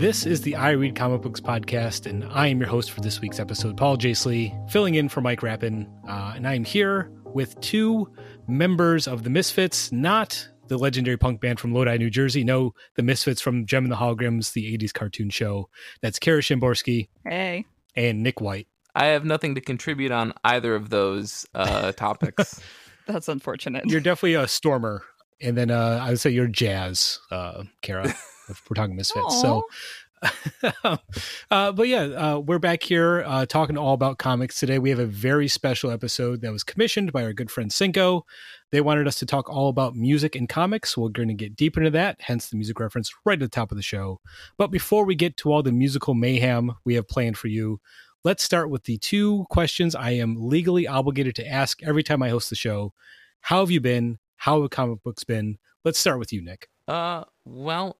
This is the I Read Comic Books podcast, and I am your host for this week's episode, Paul Jasley, filling in for Mike Rappin. Uh, and I am here with two members of the Misfits, not the legendary punk band from Lodi, New Jersey. No, the Misfits from Gem and the Holograms, the 80s cartoon show. That's Kara Shimborski Hey. and Nick White. I have nothing to contribute on either of those uh, topics. That's unfortunate. You're definitely a stormer. And then uh, I would say you're jazz, uh, Kara, if we're talking Misfits. So. uh, but yeah, uh, we're back here uh, talking all about comics today. We have a very special episode that was commissioned by our good friend Cinco. They wanted us to talk all about music and comics. We're going to get deep into that, hence the music reference right at the top of the show. But before we get to all the musical mayhem we have planned for you, let's start with the two questions I am legally obligated to ask every time I host the show. How have you been? How have comic books been? Let's start with you, Nick. Uh, well,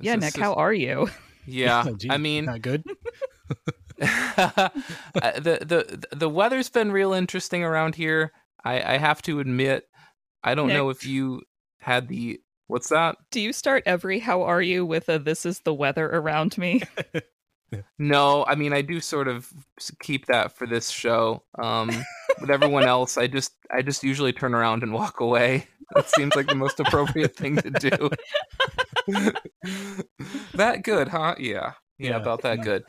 yeah, this Nick, is- how are you? Yeah, Oh, gee, I mean, not good. uh, the the the weather's been real interesting around here. I I have to admit, I don't know if you had the what's that? Do you start every how are you with a this is the weather around me? No, I mean I do sort of keep that for this show. Um, with everyone else, I just I just usually turn around and walk away. That seems like the most appropriate thing to do. that good, huh? Yeah. Yeah, Yeah, about that yeah. good.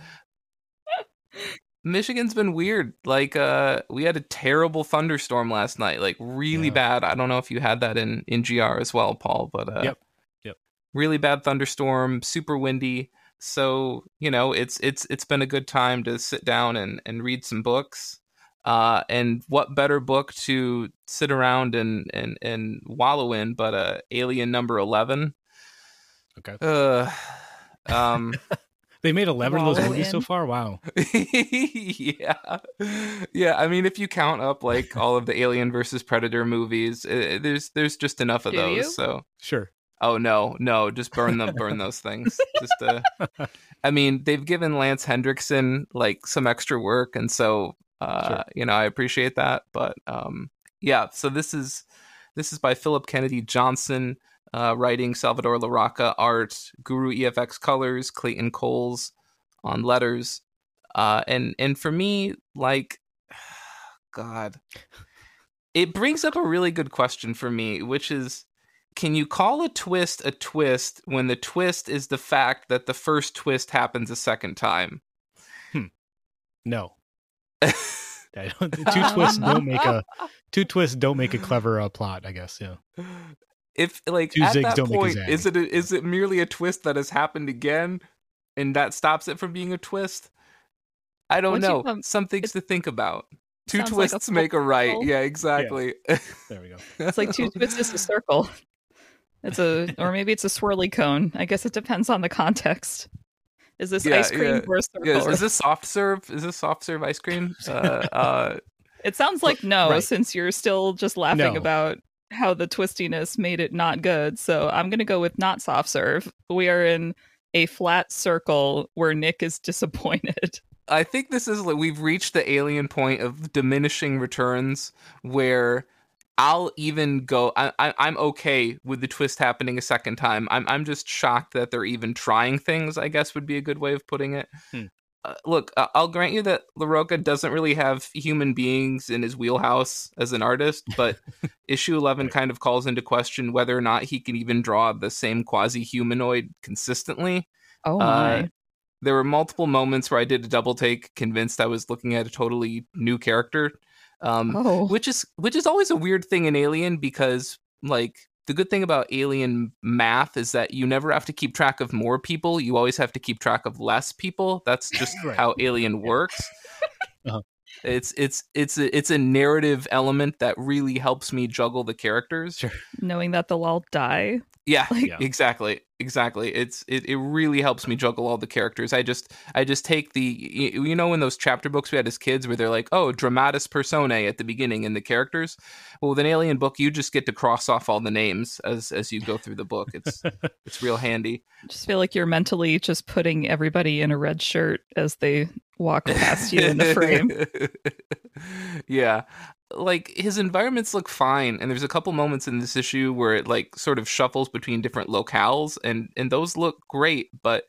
Michigan's been weird. Like uh we had a terrible thunderstorm last night, like really Yeah. bad. I don't know if you had that in in GR as well, Paul, but uh Yep. Yep. Really bad thunderstorm, super windy. So, you know, it's it's it's been a good time to sit down and and read some books. Uh and what better book to sit around and and and wallow in but uh Alien number 11. Okay. Uh um They made 11 of those Wallow movies so far. Wow. yeah yeah i mean if you count up like all of the alien versus predator movies uh, there's there's just enough of Do those you? so Sure. oh no no just burn them burn those things just uh i mean they've given lance henriksen like some extra work and so uh Sure. you know i appreciate that but um yeah so this is this is by philip kennedy johnson uh, writing Salvador Larroca art, Guru EFX colors, Clayton Cowles on letters, uh, and and for me, like, God, it brings up a really good question for me, which is, can you call a twist a twist when the twist is the fact that the first twist happens a second time? No. Two twists don't make a two twists don't make a clever uh, plot. I guess. Yeah. if like Two at zigs that don't make a point is it a, is it merely a twist that has happened again and that stops it from being a twist i don't Once know come- some things to think about two sounds like a twists make a right circle. yeah exactly There we go. It's like two twists is a circle. It's a or maybe it's a swirly cone. I guess it depends on the context. Is this Yeah, ice cream yeah. or a circle? yeah, is, is this soft serve is this soft serve ice cream uh, uh It sounds like no, Right. since you're still just laughing No. about how the twistiness made it not good. So I'm going to go with not soft serve. We are in a flat circle where Nick is disappointed. I think this is like we've reached the alien point of diminishing returns where I'll even go. I, I, I'm okay with the twist happening a second time. I'm I'm just shocked that they're even trying things. I guess would be a good way of putting it. Hmm. Uh, look, uh, I'll grant you that Larroca doesn't really have human beings in his wheelhouse as an artist, but issue 11 Right. kind of calls into question whether or not he can even draw the same quasi humanoid consistently Oh Uh, there were multiple moments where I did a double take, convinced I was looking at a totally new character. Um, oh. which is which is always a weird thing in Alien because like the good thing about Alien math is that you never have to keep track of more people. You always have to keep track of less people. That's just Right. how Alien works. Uh-huh. It's it's it's a, it's a narrative element that really helps me juggle the characters. Sure. Knowing that they'll all die. Yeah, Like- Yeah. exactly, exactly. It's it, it really helps me juggle all the characters. I just I just take the you, you know in those chapter books we had as kids where they're like oh dramatis personae at the beginning in the characters. Well, with an alien book you just get to cross off all the names as as you go through the book. It's it's real handy. I Just feel like you're mentally just putting everybody in a red shirt as they walk past you in the frame. yeah. Like his environments look fine and there's a couple moments in this issue where it like sort of shuffles between different locales and and those look great but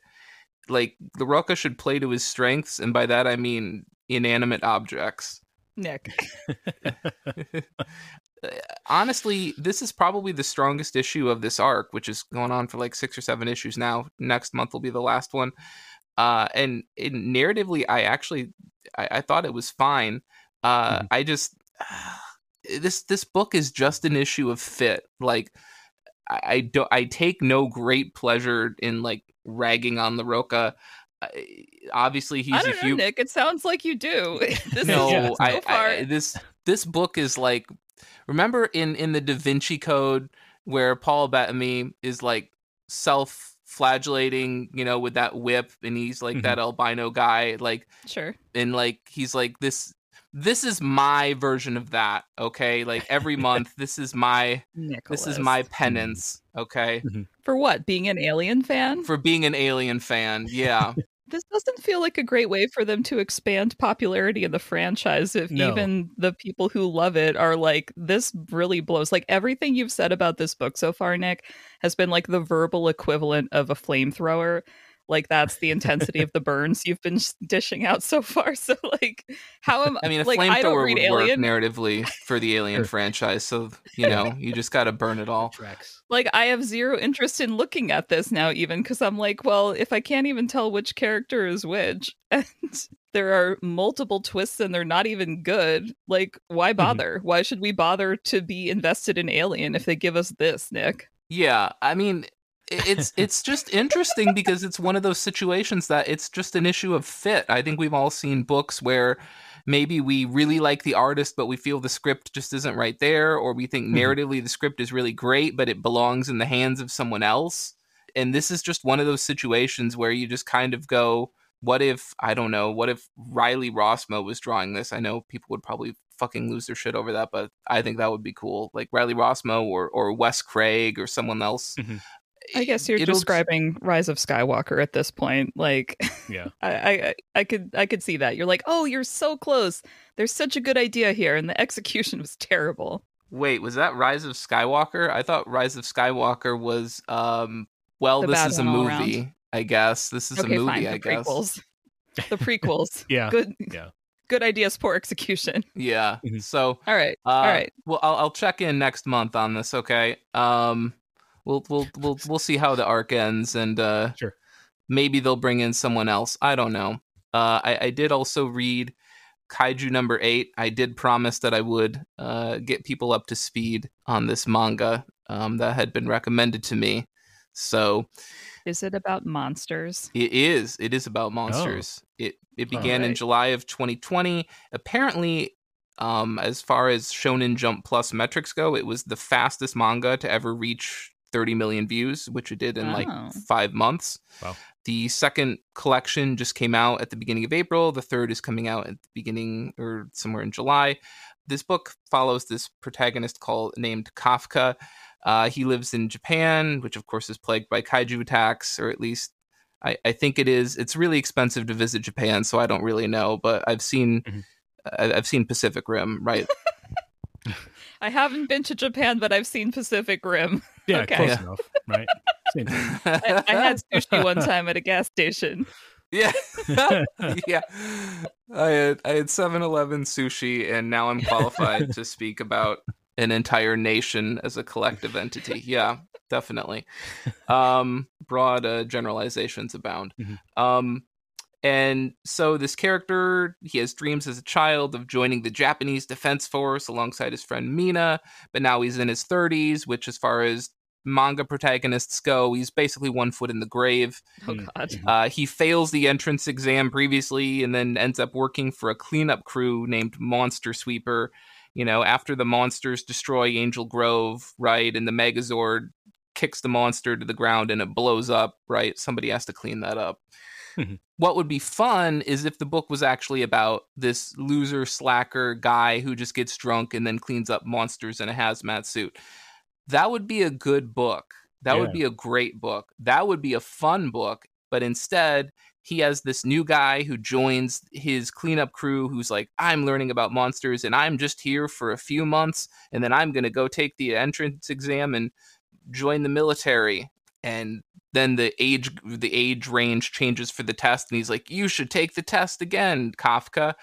like Larroca should play to his strengths and by that I mean inanimate objects. Nick. Honestly, this is probably the strongest issue of this arc, which is going on for like six or seven issues now. Next month will be the last one. Uh, and, and narratively, I actually I, I, thought it was fine. Uh, mm-hmm. I just this this book is just an issue of fit. Like I, I don't I take no great pleasure in like ragging on Larroca. obviously, he's I don't a huge. Nick, it sounds like you do. this no, so I, I, this this book is like. Remember in in the Da Vinci Code where Paul Bettany is like self flagellating, you know, with that whip, and he's like mm-hmm. that albino guy, like sure, and like he's like this this is my version of that okay? Like every month this is my Nicholas. this is my penance okay? Mm-hmm. for what? Being an alien fan? For being an alien fan yeah. This doesn't feel like a great way for them to expand popularity in the franchise if no. even the people who love it are like this really blows like everything you've said about this book so far nick has been like the verbal equivalent of a flamethrower like that's the intensity of the burns you've been dishing out so far. So like, how am I mean, a like, flamethrower would Alien. work narratively for the Alien franchise. So you know, you just got to burn it all. Like I have zero interest in looking at this now, even because I'm like, well, if I can't even tell which character is which, and there are multiple twists and they're not even good, like why mm-hmm. bother? Mm-hmm. Why should we bother to be invested in Alien if they give us this, Nick? Yeah, I mean, it's it's just interesting because it's one of those situations that it's just an issue of fit. I think we've all seen books where maybe we really like the artist but we feel the script just isn't right there or we think mm-hmm. narratively the script is really great but it belongs in the hands of someone else. And this is just one of those situations where you just kind of go what if I don't know, what if Riley Rossmo was drawing this? I know people would probably fucking lose their shit over that, but I think that would be cool. Like Riley Rossmo or or Wes Craig or someone else. Mm-hmm. I guess you're It'll... describing Rise of Skywalker at this point. Like, yeah, I, I, I could, I could see that. You're like, oh, you're so close. There's such a good idea here, and the execution was terrible. Wait, was that Rise of Skywalker? I thought Rise of Skywalker was, um, well, the this is a movie. I guess this is okay, a movie. Fine. The I prequels. guess the prequels. yeah, good. Yeah, good ideas, poor execution. Yeah. Mm-hmm. So, all right, uh, all right. Well, I'll, I'll check in next month on this. Okay. Um, we'll we'll we'll we'll see how the arc ends, and uh, sure, maybe they'll bring in someone else. I don't know. Uh, I, I did also read Kaiju number eight. I did promise that I would uh, get people up to speed on this manga um, that had been recommended to me. So, is it about monsters? It is. It is about monsters. Oh. It it began right. in July of 2020. Apparently, um, as far as Shonen Jump Plus metrics go, it was the fastest manga to ever reach 30 million views, which it did in like five months. Wow. The second collection just came out at the beginning of April. The third is coming out at the beginning or somewhere in July. This book follows this protagonist called named Kafka. Uh, he lives in Japan, which of course is plagued by kaiju attacks, or at least I, I, think it is. It's really expensive to visit Japan, so I don't really know. But I've seen mm-hmm. I've seen Pacific Rim, right? I haven't been to Japan, but I've seen Pacific Rim. Yeah, okay. close yeah. enough, right? I, I, had sushi one time at a gas station. Yeah, yeah. I had I had 7-Eleven sushi, and now I'm qualified to speak about an entire nation as a collective entity. Yeah, definitely. Um, broad uh, generalizations abound. Mm-hmm. Um, and so this character, he has dreams as a child of joining the Japanese Defense Force alongside his friend Mina, but now he's in his 30s, which as far as manga protagonists go, he's basically one foot in the grave. Oh hmm. god. Uh, he fails the entrance exam previously and then ends up working for a cleanup crew named Monster Sweeper. You know, after the monsters destroy Angel Grove, right, and the Megazord kicks the monster to the ground and it blows up, right? Somebody has to clean that up. what would be fun is if the book was actually about this loser slacker guy who just gets drunk and then cleans up monsters in a hazmat suit. That would be a good book. That yeah. would be a great book. That would be a fun book. But instead, he has this new guy who joins his cleanup crew who's like, I'm learning about monsters and I'm just here for a few months and then I'm going to go take the entrance exam and join the military. And then the age the age range changes for the test and he's like, You should take the test again, Kafka.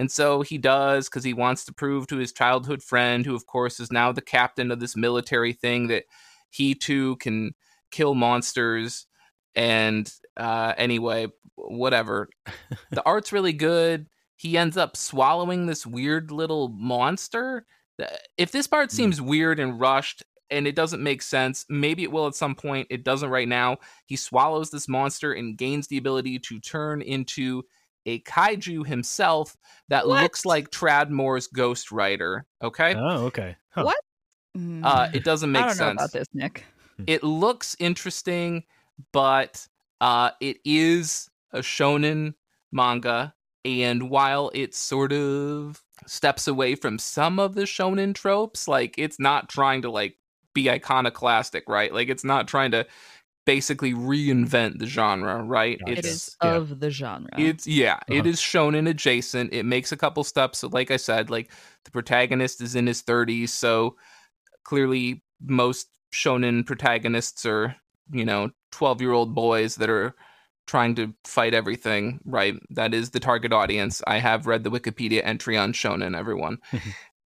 And so he does because he wants to prove to his childhood friend, who of course is now the captain of this military thing, that he too can kill monsters. And uh, anyway, whatever. the art's really good. He ends up swallowing this weird little monster. If this part hmm. seems weird and rushed and it doesn't make sense, maybe it will at some point. It doesn't right now. He swallows this monster and gains the ability to turn into a kaiju himself that what? looks like Tradd Moore's Ghost Rider. Okay. Oh, okay. Huh. What? Uh, it doesn't make I don't sense. Know about this, Nick. Hmm. It looks interesting, but uh, it is a shonen manga, and while it sort of steps away from some of the shonen tropes, like it's not trying to like be iconoclastic, right? Like it's not trying to basically reinvent the genre, right? It's, it is yeah. of the genre. It's yeah, uh-huh. it is shonen adjacent. It makes a couple steps. So like I said, like the protagonist is in his 30s, so clearly most shonen protagonists are, you know, 12-year-old boys that are trying to fight everything, right? That is the target audience. I have read the Wikipedia entry on shonen, everyone.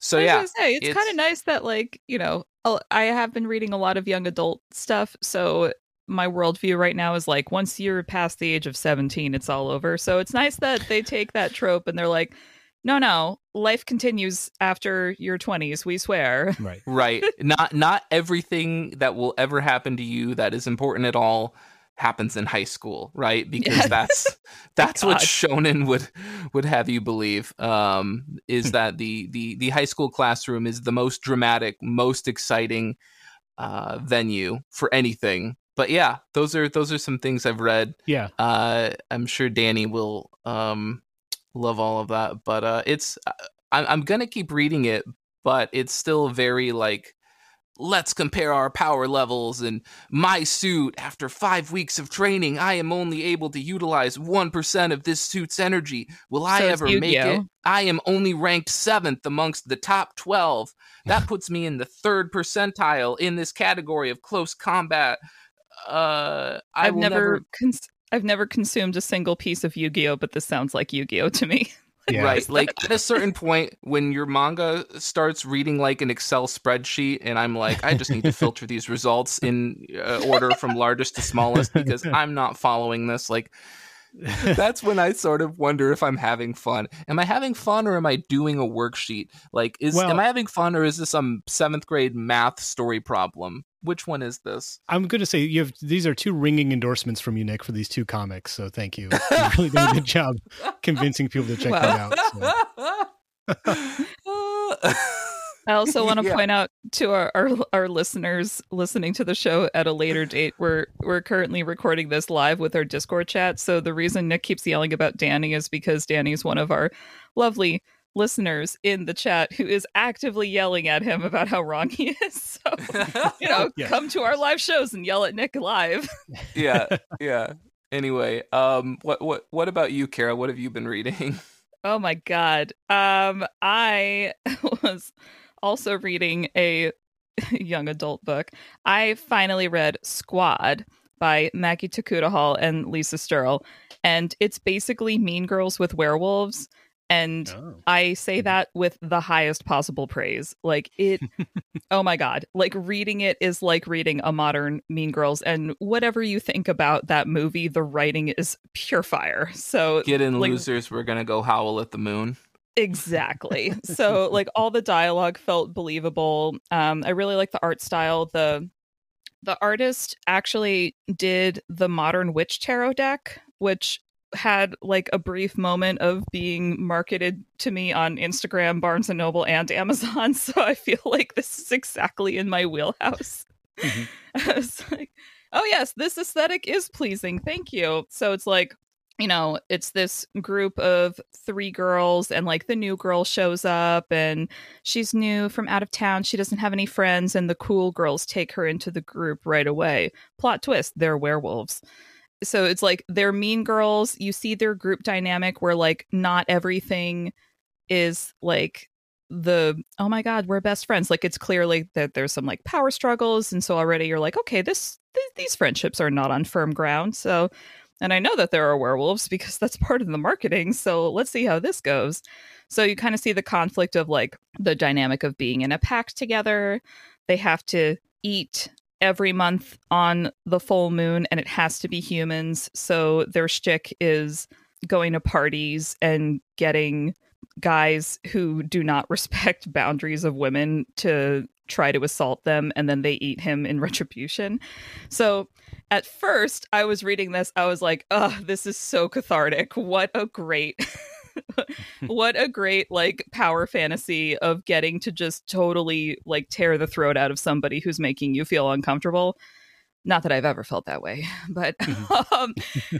So yeah, say, it's, it's kind of nice that like you know I have been reading a lot of young adult stuff, so my worldview right now is like once you're past the age of 17 it's all over. So it's nice that they take that trope and they're like no no life continues after your 20s we swear. Right. Right. Not not everything that will ever happen to you that is important at all happens in high school right? Because yes. that's that's what shonen would would have you believe um is hmm. that the the the high school classroom is the most dramatic most exciting uh venue for anything but yeah, those are those are some things I've read. Yeah, uh, I'm sure Danny will um, love all of that. But uh, it's I, I'm gonna keep reading it, but it's still very like let's compare our power levels and my suit. After five weeks of training i am only able to utilize 1% of this suit's energy. Will i ever make it? I am only ranked seventh amongst the top 12 that puts me in the third percentile in this category of close combat uh, I have never, never... Cons- I've never consumed a single piece of Yu-Gi-Oh, but this sounds like Yu-Gi-Oh to me. Yeah. Right. Like at a certain point when your manga starts reading like an Excel spreadsheet and I'm like I just need to filter these results in uh, order from largest to smallest because I'm not following this like that's when I sort of wonder if I'm having fun. Am I having fun or am I doing a worksheet? Like is well, am I having fun or is this some 7th grade math story problem? which one is this? I'm going to say you have these are two ringing endorsements from you, Nick, for these two comics. So thank you. You've really done a good job convincing people to check wow. them out. So. I also want to yeah. point out to our, our, our listeners listening to the show at a later date. We're we're currently recording this live with our Discord chat. So the reason Nick keeps yelling about Danny is because Danny is one of our lovely listeners in the chat who is actively yelling at him about how wrong he is. So, you know, yes. come to our live shows and yell at Nick live. yeah, yeah. Anyway, um, what what what about you, Kara? What have you been reading? Oh my god. Um, I was also reading a young adult book. I finally read Squad by Maggie Tokuda-Hall and Lisa Sterle, and it's basically Mean Girls with werewolves and oh. I say mm-hmm. that with the highest possible praise. Like it oh my god, like reading it is like reading a modern Mean Girls and whatever you think about that movie, the writing is pure fire. So Get in like, losers, we're going to go howl at the moon. Exactly. so like all the dialogue felt believable. Um I really like the art style. The the artist actually did the modern witch tarot deck, which had like a brief moment of being marketed to me on Instagram, Barnes and Noble, and Amazon. So I feel like this is exactly in my wheelhouse. Mm-hmm. I was like, oh, yes, this aesthetic is pleasing. Thank you. So it's like, you know, it's this group of three girls, and like the new girl shows up, and she's new from out of town. She doesn't have any friends, and the cool girls take her into the group right away. Plot twist they're werewolves so it's like they're mean girls. You see their group dynamic where like not everything is like the oh my god we're best friends like it's clearly that there's some like power struggles and so already you're like okay this th- these friendships are not on firm ground so and i know that there are werewolves because that's part of the marketing so let's see how this goes. So you kind of see the conflict of like the dynamic of being in a pack together. They have to eat every month on the full moon and it has to be humans. So their shtick is going to parties and getting guys who do not respect boundaries of women to try to assault them and then they eat him in retribution. So at first I was reading this, I was like, oh, this is so cathartic. What a great what a great like power fantasy of getting to just totally like tear the throat out of somebody who's making you feel uncomfortable not that I've ever felt that way, but mm-hmm. um,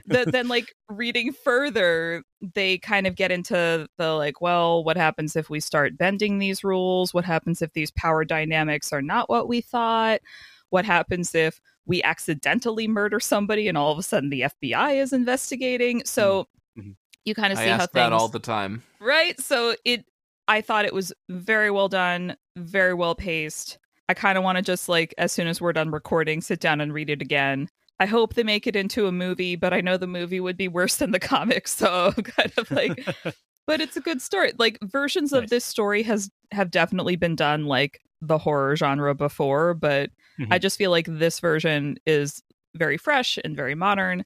the, then like reading further, they kind of get into the like, well, what happens if we start bending these rules? What happens if these power dynamics are not what we thought? What happens if we accidentally murder somebody and all of a sudden the FBI is investigating? So mm-hmm. mm-hmm. you kind of see I how things that all the time, right? So it, I thought it was very well done, very well paced I kind of want to just like as soon as we're done recording, sit down and read it again. I hope they make it into a movie, but I know the movie would be worse than the comics, so kind of like but it's a good story. Like versions nice. of this story has have definitely been done like the horror genre before, but mm-hmm. I just feel like this version is very fresh and very modern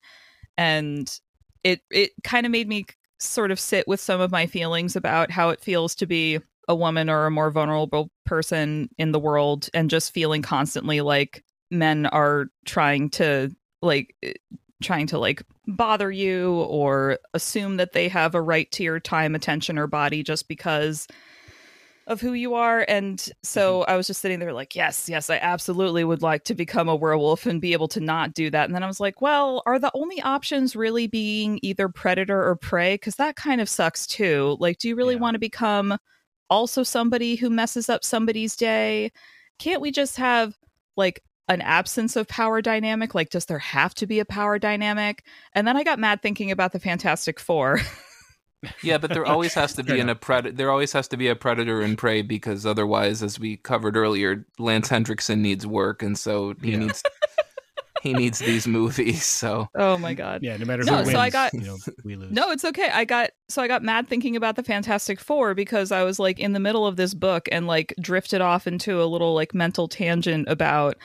and it it kind of made me sort of sit with some of my feelings about how it feels to be a woman or a more vulnerable person in the world and just feeling constantly like men are trying to like eh, trying to like bother you or assume that they have a right to your time attention or body just because of who you are and so mm-hmm. i was just sitting there like yes yes i absolutely would like to become a werewolf and be able to not do that and then i was like well are the only options really being either predator or prey because that kind of sucks too like do you really yeah. want to become also somebody who messes up somebody's day? Can't we just have like an absence of power dynamic? Like, does there have to be a power dynamic? And then I got mad thinking about the Fantastic Four. yeah, but there always has to be in a predator. There always has to be a predator and prey because otherwise, as we covered earlier, Lance Henriksen needs work, and so he yeah. needs he needs these movies. So oh my god, yeah. No matter no, who wins, so I got, you know, we lose. No, it's okay. I got so I got mad thinking about the Fantastic Four because I was like in the middle of this book and like drifted off into a little like mental tangent about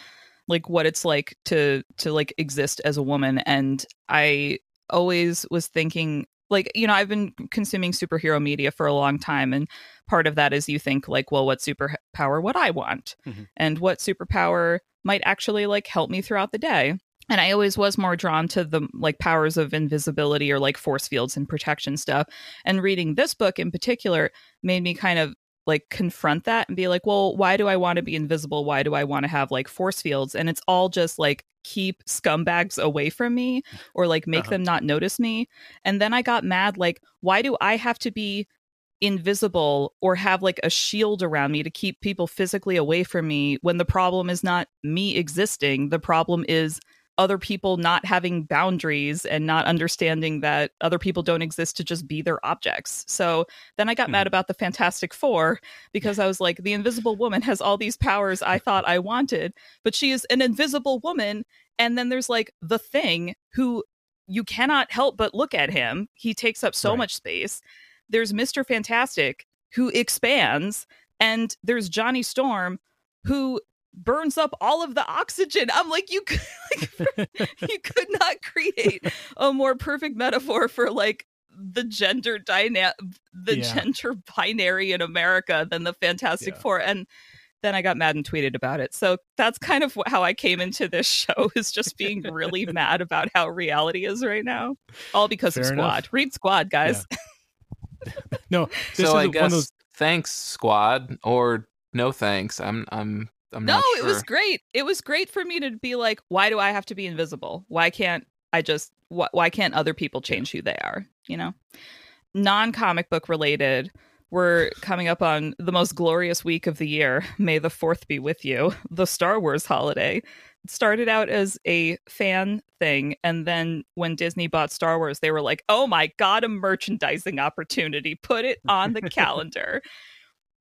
like what it's like to to like exist as a woman and I always was thinking like you know I've been consuming superhero media for a long time and part of that is you think like well what superpower would I want mm-hmm. and what superpower might actually like help me throughout the day. And I always was more drawn to the like powers of invisibility or like force fields and protection stuff. And reading this book in particular made me kind of like confront that and be like, well, why do I want to be invisible? Why do I want to have like force fields? And it's all just like keep scumbags away from me or like make uh-huh. them not notice me. And then I got mad like, why do I have to be invisible or have like a shield around me to keep people physically away from me when the problem is not me existing the problem is other people not having boundaries and not understanding that other people don't exist to just be their objects. So then I got mm-hmm. mad about the Fantastic Four because I was like, the invisible woman has all these powers I thought I wanted, but she is an invisible woman. And then there's like the thing who you cannot help but look at him. He takes up so right. much space there's Mr. Fantastic who expands, and there's Johnny Storm who burns up all of the oxygen. I'm like, you could, like, you could not create a more perfect metaphor for like the gender dynamic, the yeah. gender binary in America than the Fantastic yeah. Four. And then I got mad and tweeted about it. So that's kind of how I came into this show is just being really mad about how reality is right now. All because Fair of Squad. Enough. Read Squad, guys. Yeah. no, so I guess those... thanks, squad, or no thanks. I'm I'm I'm no, sure. it was great. It was great for me to be like, why do I have to be invisible? Why can't I just wh- why can't other people change who they are? You know, non comic book related. We're coming up on the most glorious week of the year. May the fourth be with you. The Star Wars holiday. Started out as a fan thing and then when Disney bought Star Wars they were like, "Oh my god, a merchandising opportunity. Put it on the calendar."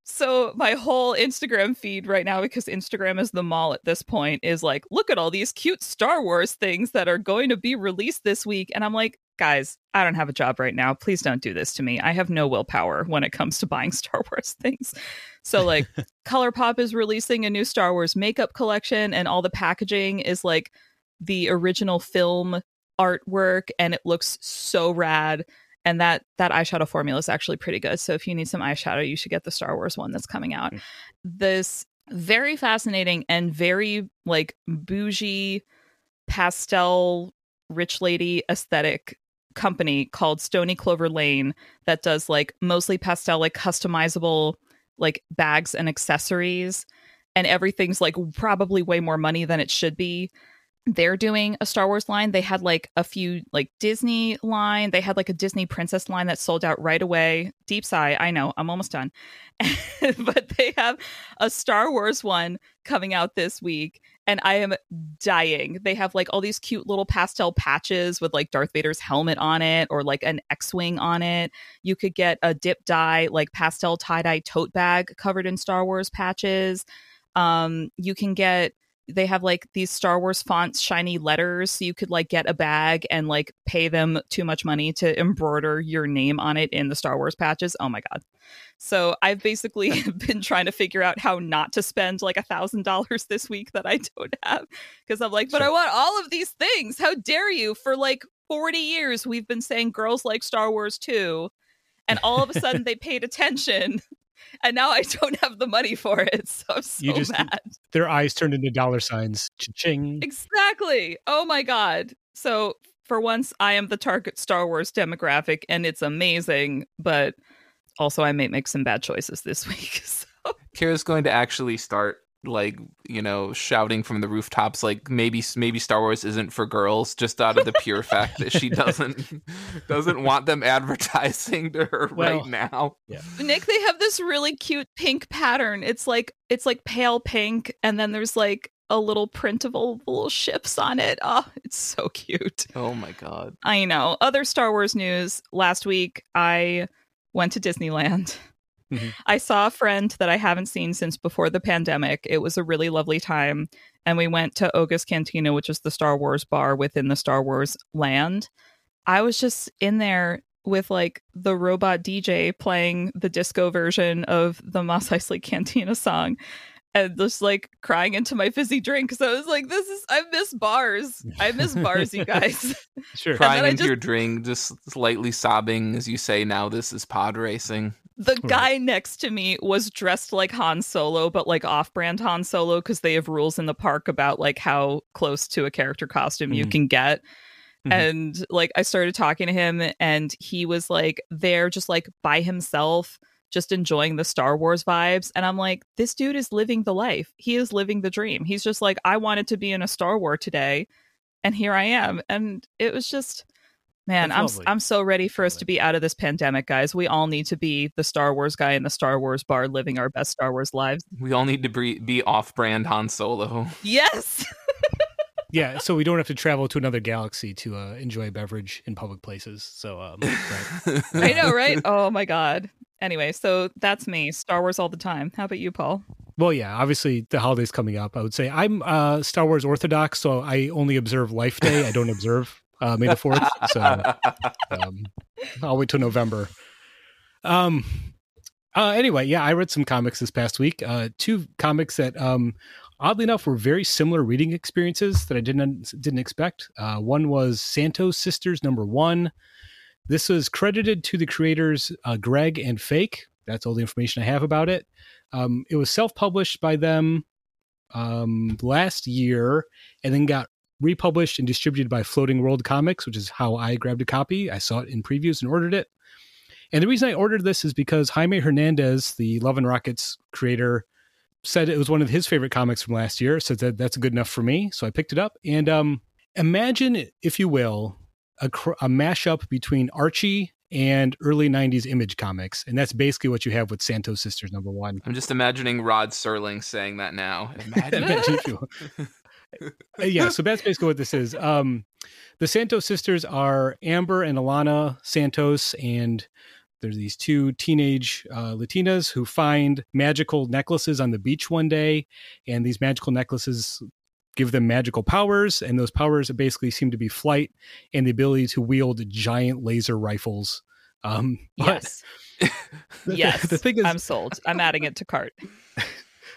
So my whole Instagram feed right now, because Instagram is the mall at this point, is like, look at all these cute Star Wars things that are going to be released this week. And I'm like, guys, I don't have a job right now. Please don't do this to me. I have no willpower when it comes to buying Star Wars things. So like ColourPop is releasing a new Star Wars makeup collection and all the packaging is like the original film artwork and it looks so rad and that that eyeshadow formula is actually pretty good. So if you need some eyeshadow, you should get the Star Wars one that's coming out. Mm. This very fascinating and very like bougie pastel rich lady aesthetic company called Stony Clover Lane that does like mostly pastel, like customizable like bags and accessories. And everything's like probably way more money than it should be. They're doing a Star Wars line. They had like a few like Disney line. They had like a Disney princess line that sold out right away. Deep sigh. I know. I'm almost done. but they have a Star Wars one coming out this week and I am dying. They have like all these cute little pastel patches with like Darth Vader's helmet on it or like an X-wing on it. You could get a dip dye like pastel tie-dye tote bag covered in Star Wars patches. Um you can get they have like these Star Wars fonts, shiny letters. So you could like get a bag and like pay them too much money to embroider your name on it in the Star Wars patches. Oh my God. So I've basically been trying to figure out how not to spend like a thousand dollars this week that I don't have. Cause I'm like, but sure. I want all of these things. How dare you? For like 40 years, we've been saying girls like Star Wars too. And all of a sudden they paid attention and now I don't have the money for it. So I'm so you just, mad. Their eyes turned into dollar signs. Cha-ching. Exactly. Oh my god. So for once, I am the target Star Wars demographic, and it's amazing. But also, I may make some bad choices this week. So. Kira's going to actually start like you know shouting from the rooftops like maybe maybe Star Wars isn't for girls just out of the pure fact that she doesn't doesn't want them advertising to her well, right now. Yeah. Nick they have this really cute pink pattern. It's like it's like pale pink and then there's like a little print of little ships on it. Oh, it's so cute. Oh my god. I know. Other Star Wars news last week I went to Disneyland. Mm-hmm. I saw a friend that I haven't seen since before the pandemic. It was a really lovely time. And we went to Oga's Cantina, which is the Star Wars bar within the Star Wars land. I was just in there with like the robot DJ playing the disco version of the Mos Eisley Cantina song and just like crying into my fizzy drink. So I was like, this is, I miss bars. I miss bars, you guys. sure. Crying into just, your drink, just slightly sobbing as you say, now this is pod racing. The guy right. next to me was dressed like Han Solo, but like off brand Han Solo because they have rules in the park about like how close to a character costume mm-hmm. you can get. Mm-hmm. And like I started talking to him and he was like there just like by himself, just enjoying the Star Wars vibes. And I'm like, this dude is living the life. He is living the dream. He's just like, I wanted to be in a Star Wars today. And here I am. And it was just Man, I'm I'm so ready for us to be out of this pandemic, guys. We all need to be the Star Wars guy in the Star Wars bar, living our best Star Wars lives. We all need to be, be off-brand Han Solo. Yes. yeah, so we don't have to travel to another galaxy to uh, enjoy a beverage in public places. So, um, right. I know, right? Oh my god. Anyway, so that's me, Star Wars all the time. How about you, Paul? Well, yeah, obviously the holidays coming up. I would say I'm uh, Star Wars Orthodox, so I only observe Life Day. I don't observe uh, May the Fourth. So um, I'll wait till November. Um. Uh, anyway, yeah, I read some comics this past week. Uh, two comics that, um, oddly enough, were very similar reading experiences that I didn't didn't expect. Uh, one was Santos Sisters number one. This was credited to the creators uh, Greg and Fake. That's all the information I have about it. Um, it was self published by them um, last year, and then got republished and distributed by Floating World Comics, which is how I grabbed a copy. I saw it in previews and ordered it. And the reason I ordered this is because Jaime Hernandez, the Love and Rockets creator, said it was one of his favorite comics from last year. So that that's good enough for me. So I picked it up. And um, imagine, if you will, a, a mashup between Archie and early 90s image comics. And that's basically what you have with Santos Sisters number one. I'm just imagining Rod Serling saying that now. Imagine. yeah, so that's basically what this is. Um, the Santos sisters are Amber and Alana Santos, and there's these two teenage uh, Latinas who find magical necklaces on the beach one day, and these magical necklaces give them magical powers, and those powers basically seem to be flight and the ability to wield giant laser rifles. Um, yes. the, yes. The thing is, I'm sold. I'm adding it to cart.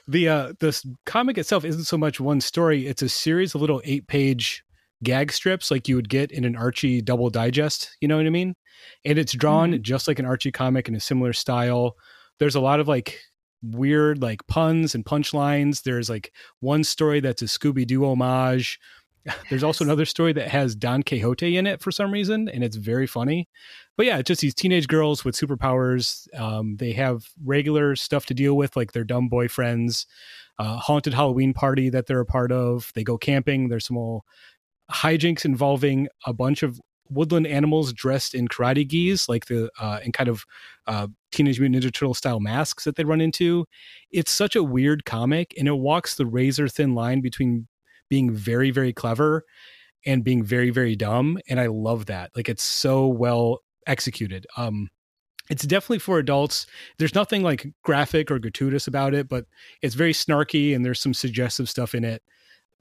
the uh, this comic itself isn't so much one story; it's a series of little eight page gag strips like you would get in an Archie double digest. You know what I mean? And it's drawn mm-hmm. just like an Archie comic in a similar style. There's a lot of like weird like puns and punchlines. There's like one story that's a Scooby Doo homage. There's also another story that has Don Quixote in it for some reason, and it's very funny. But yeah, it's just these teenage girls with superpowers. Um, they have regular stuff to deal with, like their dumb boyfriends, uh, haunted Halloween party that they're a part of. They go camping. There's some little hijinks involving a bunch of woodland animals dressed in karate gis, like the uh, in kind of uh, Teenage Mutant Ninja Turtle style masks that they run into. It's such a weird comic, and it walks the razor thin line between being very very clever and being very very dumb, and I love that. Like it's so well executed. Um, it's definitely for adults. There's nothing like graphic or gratuitous about it, but it's very snarky and there's some suggestive stuff in it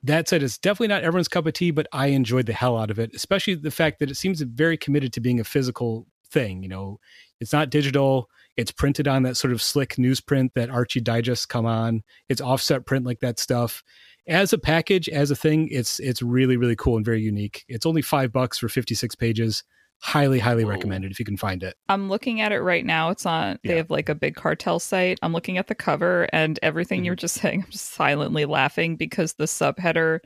that said, it's definitely not everyone's cup of tea, but I enjoyed the hell out of it, especially the fact that it seems very committed to being a physical thing. You know, it's not digital. It's printed on that sort of slick newsprint that Archie Digest come on. It's offset print like that stuff. As a package, as a thing, it's it's really really cool and very unique. It's only five bucks for fifty six pages highly highly Whoa. recommended if you can find it i'm looking at it right now it's on they have like a big cartel site i'm looking at the cover and everything mm-hmm. you're just saying i'm just silently laughing because the subheader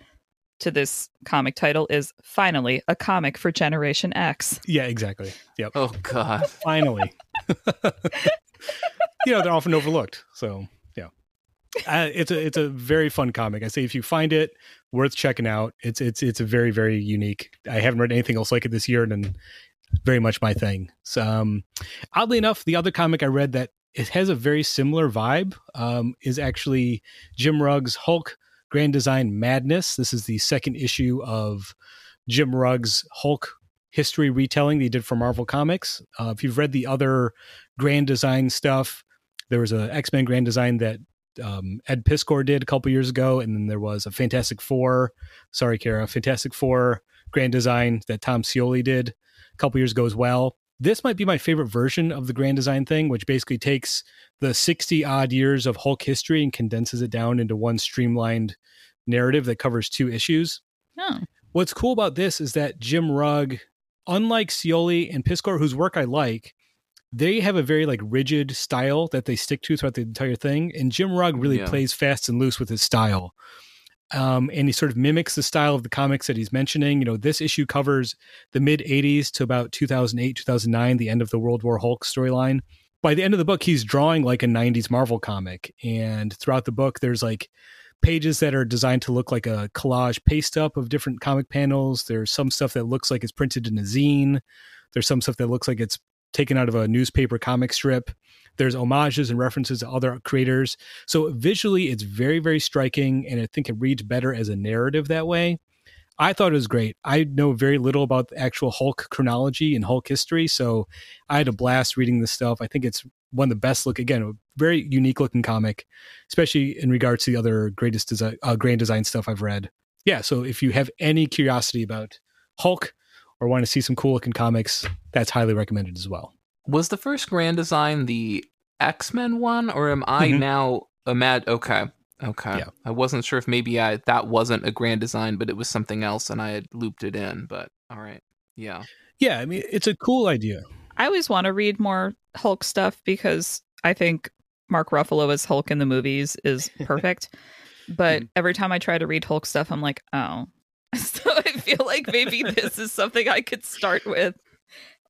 to this comic title is finally a comic for generation x. Yeah exactly. Yep. Oh god. Finally. You know they're often overlooked so yeah. Uh, it's a it's a very fun comic. I say if you find it worth checking out. It's it's it's a very very unique. I haven't read anything else like it this year and very much my thing. So, um, oddly enough, the other comic I read that it has a very similar vibe um, is actually Jim Rugg's Hulk Grand Design Madness. This is the second issue of Jim Rugg's Hulk history retelling that he did for Marvel Comics. Uh, if you've read the other Grand Design stuff, there was a X Men Grand Design that um, Ed Piskor did a couple years ago, and then there was a Fantastic Four. Sorry, Kara, Fantastic Four Grand Design that Tom Scioli did a couple years ago as well. This might be my favorite version of the grand design thing, which basically takes the 60 odd years of Hulk history and condenses it down into one streamlined narrative that covers two issues. Oh. What's cool about this is that Jim Rugg, unlike Scioli and Piskor, whose work I like, they have a very like rigid style that they stick to throughout the entire thing. And Jim Rugg really yeah. plays fast and loose with his style um, and he sort of mimics the style of the comics that he's mentioning. You know, this issue covers the mid 80s to about 2008, 2009, the end of the World War Hulk storyline. By the end of the book, he's drawing like a 90s Marvel comic. And throughout the book, there's like pages that are designed to look like a collage paste up of different comic panels. There's some stuff that looks like it's printed in a zine. There's some stuff that looks like it's taken out of a newspaper comic strip. There's homages and references to other creators. So visually, it's very, very striking, and I think it reads better as a narrative that way. I thought it was great. I know very little about the actual Hulk chronology and Hulk history, so I had a blast reading this stuff. I think it's one of the best look again, a very unique looking comic, especially in regards to the other greatest design, uh, grand design stuff I've read. Yeah, so if you have any curiosity about Hulk or want to see some cool looking comics, that's highly recommended as well. Was the first grand design the X Men one, or am I mm-hmm. now a mad? Okay, okay. Yeah. I wasn't sure if maybe I that wasn't a grand design, but it was something else, and I had looped it in. But all right, yeah, yeah. I mean, it's a cool idea. I always want to read more Hulk stuff because I think Mark Ruffalo as Hulk in the movies is perfect. but mm. every time I try to read Hulk stuff, I'm like, oh. So I feel like maybe this is something I could start with.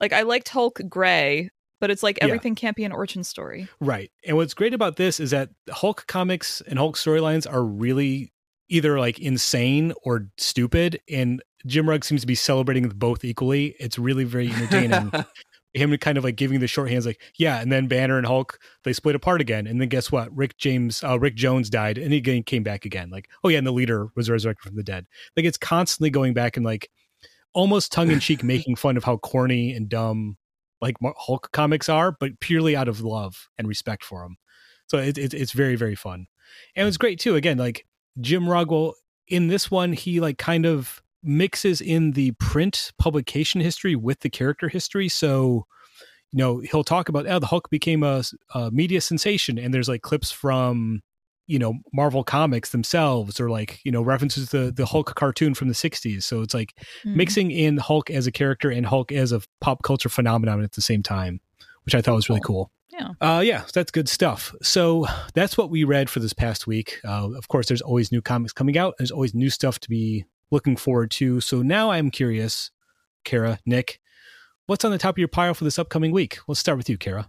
Like I liked Hulk Gray, but it's like everything yeah. can't be an origin story. Right. And what's great about this is that Hulk comics and Hulk storylines are really either like insane or stupid and Jim Rugg seems to be celebrating both equally. It's really very entertaining. him kind of like giving the shorthands like yeah and then banner and hulk they split apart again and then guess what rick james uh, rick jones died and he came back again like oh yeah and the leader was resurrected from the dead like it's constantly going back and like almost tongue-in-cheek making fun of how corny and dumb like hulk comics are but purely out of love and respect for him so it, it, it's very very fun and it's great too again like jim rugwell in this one he like kind of mixes in the print publication history with the character history. So, you know, he'll talk about, oh, the Hulk became a, a media sensation, and there's like clips from, you know, Marvel Comics themselves, or like, you know, references the the Hulk cartoon from the 60s. So it's like mm-hmm. mixing in Hulk as a character and Hulk as a pop culture phenomenon at the same time, which I thought was really cool. Yeah. Uh, yeah, that's good stuff. So that's what we read for this past week. Uh, of course, there's always new comics coming out. There's always new stuff to be looking forward to. So now I'm curious, Kara, Nick, what's on the top of your pile for this upcoming week? Let's start with you, Kara.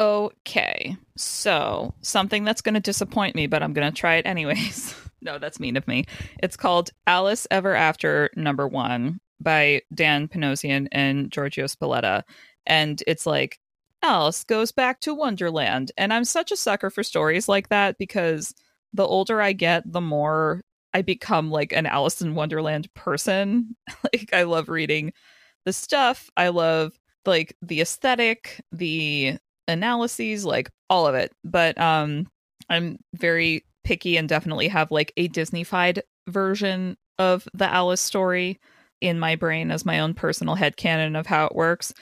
Okay. So, something that's going to disappoint me, but I'm going to try it anyways. no, that's mean of me. It's called Alice Ever After Number One by Dan Panosian and Giorgio Spalletta. And it's like, Alice goes back to Wonderland. And I'm such a sucker for stories like that because the older I get, the more I become like an Alice in Wonderland person. like I love reading the stuff. I love like the aesthetic, the analyses, like all of it. But um I'm very picky and definitely have like a Disneyfied version of the Alice story in my brain as my own personal head canon of how it works.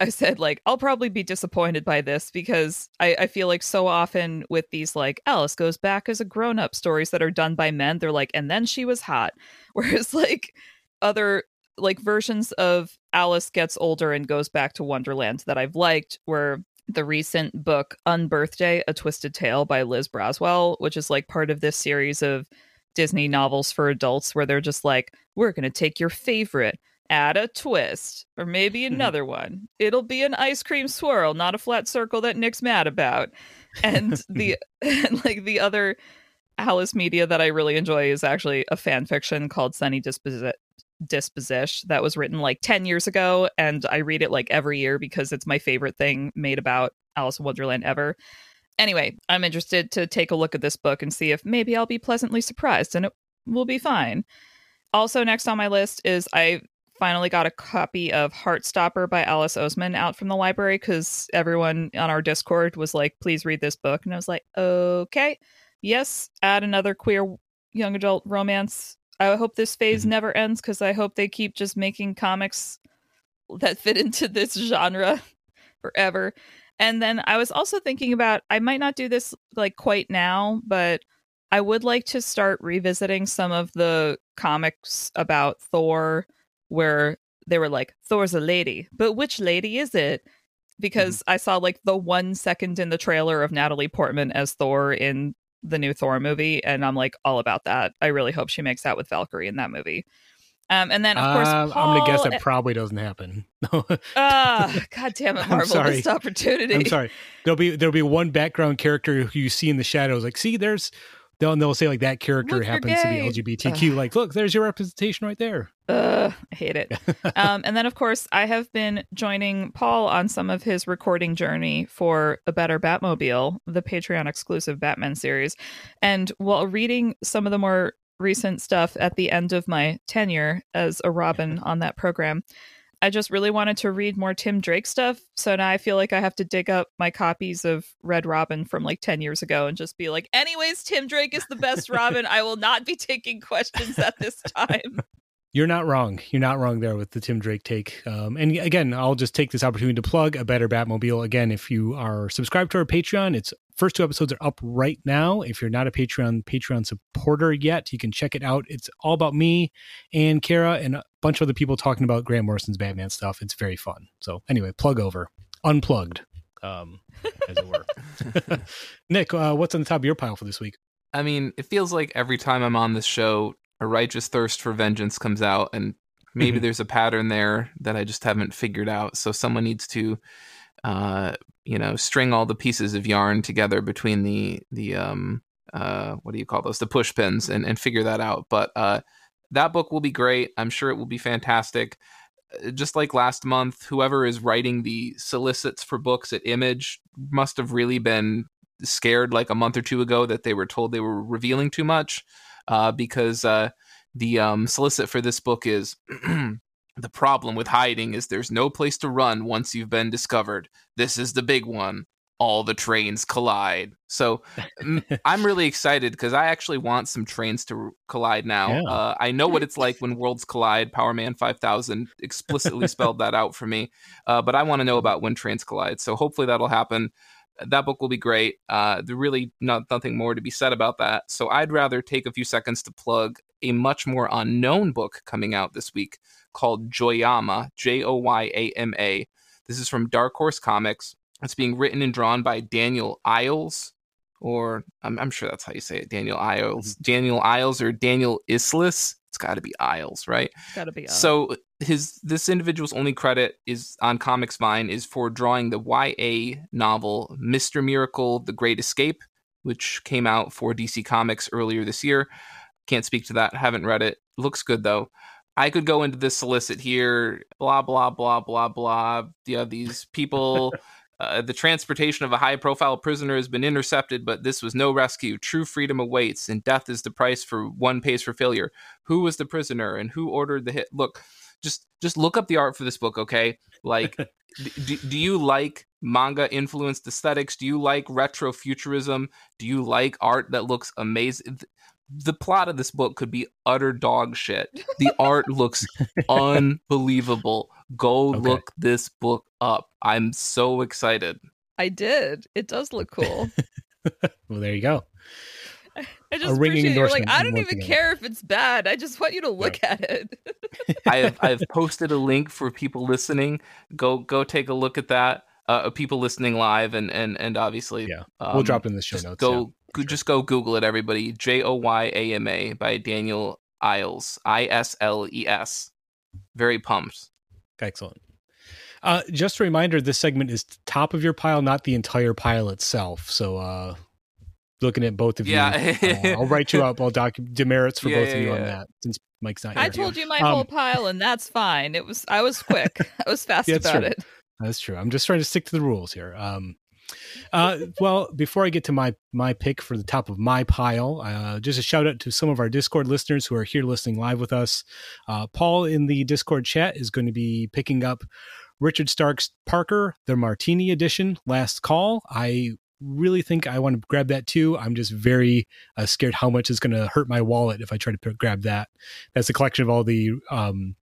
I said like I'll probably be disappointed by this because I, I feel like so often with these like Alice goes back as a grown up stories that are done by men, they're like, and then she was hot. Whereas like other like versions of Alice gets older and goes back to Wonderland that I've liked were the recent book Unbirthday, A Twisted Tale by Liz Braswell, which is like part of this series of Disney novels for adults where they're just like, we're going to take your favorite add a twist or maybe mm-hmm. another one it'll be an ice cream swirl not a flat circle that nick's mad about and the and like the other alice media that i really enjoy is actually a fan fiction called sunny Disposi- disposition that was written like 10 years ago and i read it like every year because it's my favorite thing made about alice in wonderland ever anyway i'm interested to take a look at this book and see if maybe i'll be pleasantly surprised and it will be fine also next on my list is i finally got a copy of Heartstopper by Alice Oseman out from the library because everyone on our Discord was like, please read this book. And I was like, okay, yes, add another queer young adult romance. I hope this phase mm-hmm. never ends because I hope they keep just making comics that fit into this genre forever. And then I was also thinking about I might not do this like quite now, but I would like to start revisiting some of the comics about Thor where they were like, Thor's a lady, but which lady is it? Because mm-hmm. I saw like the one second in the trailer of Natalie Portman as Thor in the new Thor movie, and I'm like all about that. I really hope she makes out with Valkyrie in that movie. Um, and then of course, uh, Paul... I'm gonna guess that probably doesn't happen. Ah, uh, god damn it, Marvel! Missed opportunity. I'm sorry. There'll be there'll be one background character who you see in the shadows. Like, see, there's they'll they'll say like that character happens to be LGBTQ. like, look, there's your representation right there. Uh, I hate it. um, and then of course I have been joining Paul on some of his recording journey for a better Batmobile, the Patreon exclusive Batman series. And while reading some of the more recent stuff at the end of my tenure as a Robin on that program, I just really wanted to read more Tim Drake stuff. So now I feel like I have to dig up my copies of Red Robin from like 10 years ago and just be like, anyways, Tim Drake is the best Robin. I will not be taking questions at this time. You're not wrong. You're not wrong there with the Tim Drake take. Um, and again, I'll just take this opportunity to plug a better Batmobile. Again, if you are subscribed to our Patreon, it's first two episodes are up right now. If you're not a Patreon Patreon supporter yet, you can check it out. It's all about me and Kara and a bunch of other people talking about Grant Morrison's Batman stuff. It's very fun. So anyway, plug over, unplugged, um, as it were. Nick, uh, what's on the top of your pile for this week? I mean, it feels like every time I'm on this show, a righteous thirst for vengeance comes out and maybe mm-hmm. there's a pattern there that I just haven't figured out. So someone needs to uh, you know, string all the pieces of yarn together between the the um uh what do you call those? The push pins and and figure that out. But uh that book will be great. I'm sure it will be fantastic. just like last month, whoever is writing the solicits for books at Image must have really been scared like a month or two ago that they were told they were revealing too much uh, because uh, the um, solicit for this book is the problem with hiding is there's no place to run once you've been discovered. This is the big one. All the trains collide. So I'm really excited because I actually want some trains to collide now. Yeah. Uh, I know what it's like when worlds collide. Power Man 5000 explicitly spelled that out for me. Uh, but I want to know about when trains collide. So hopefully that'll happen that book will be great. Uh, there's really not nothing more to be said about that. So I'd rather take a few seconds to plug a much more unknown book coming out this week called Joyama, J O Y A M A. This is from Dark Horse Comics. It's being written and drawn by Daniel Iles, or I'm, I'm sure that's how you say it, Daniel Iles, mm-hmm. Daniel Iles, or Daniel Islis. Got to be Isles, right? Got to be. Isles. So his this individual's only credit is on Comics Vine is for drawing the YA novel Mister Miracle: The Great Escape, which came out for DC Comics earlier this year. Can't speak to that. Haven't read it. Looks good though. I could go into this solicit here. Blah blah blah blah blah. Yeah, uh, these people. Uh, the transportation of a high profile prisoner has been intercepted, but this was no rescue. True freedom awaits, and death is the price for one pays for failure. Who was the prisoner and who ordered the hit? Look, just just look up the art for this book, okay? Like, do, do you like manga influenced aesthetics? Do you like retro futurism? Do you like art that looks amazing? The plot of this book could be utter dog shit. The art looks unbelievable. Go okay. look this book up. I'm so excited. I did. It does look cool. well, there you go. I just appreciate you're like, I don't even care if it's bad. I just want you to look yeah. at it. I have I've posted a link for people listening. Go go take a look at that. Uh, people listening live and and and obviously yeah, um, we'll drop in the show notes. Go yeah, just go Google it, everybody. J O Y A M A by Daniel Isles. I S L E S. Very pumped. Excellent. Uh, just a reminder: this segment is top of your pile, not the entire pile itself. So uh, looking at both of yeah. you. uh, I'll write you up. I'll document demerits for yeah, both yeah, of you on that since Mike's not here. I told you my um, whole pile, and that's fine. It was I was quick. I was fast about true. it. That's true. I'm just trying to stick to the rules here. Um, uh, well, before I get to my my pick for the top of my pile, uh, just a shout out to some of our Discord listeners who are here listening live with us. Uh, Paul in the Discord chat is going to be picking up Richard Stark's Parker, the Martini edition, Last Call. I really think I want to grab that too. I'm just very uh, scared how much is going to hurt my wallet if I try to p- grab that. That's a collection of all the um,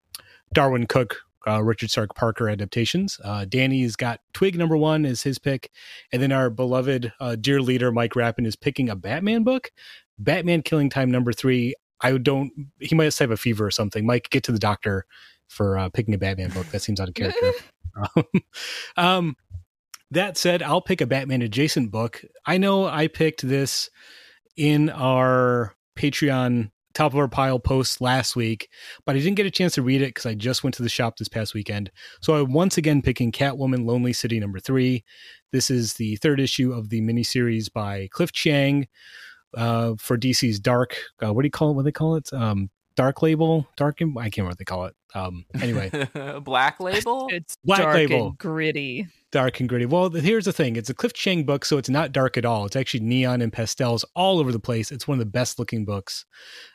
Darwyn Cooke, uh, Richard Stark Parker adaptations. Uh, Danny's got Twig number one is his pick, and then our beloved uh, dear leader Mike Rappin is picking a Batman book, Batman Killing Time number three. I don't. He might have a fever or something. Mike, get to the doctor for uh, picking a Batman book. That seems out of character. um, that said, I'll pick a Batman adjacent book. I know I picked this in our Patreon top of our pile post last week, but I didn't get a chance to read it because I just went to the shop this past weekend. So I'm once again picking Catwoman Lonely City number three. This is the third issue of the miniseries by Cliff Chiang uh, for DC's Dark. Uh, what do you call it? What do they call it? Um, dark label, dark. I can't remember what they call it. Um, anyway, black label. It's black dark label, gritty dark and gritty. Well, here's the thing: it's a Cliff Chiang book, so it's not dark at all. It's actually neon and pastels all over the place. It's one of the best looking books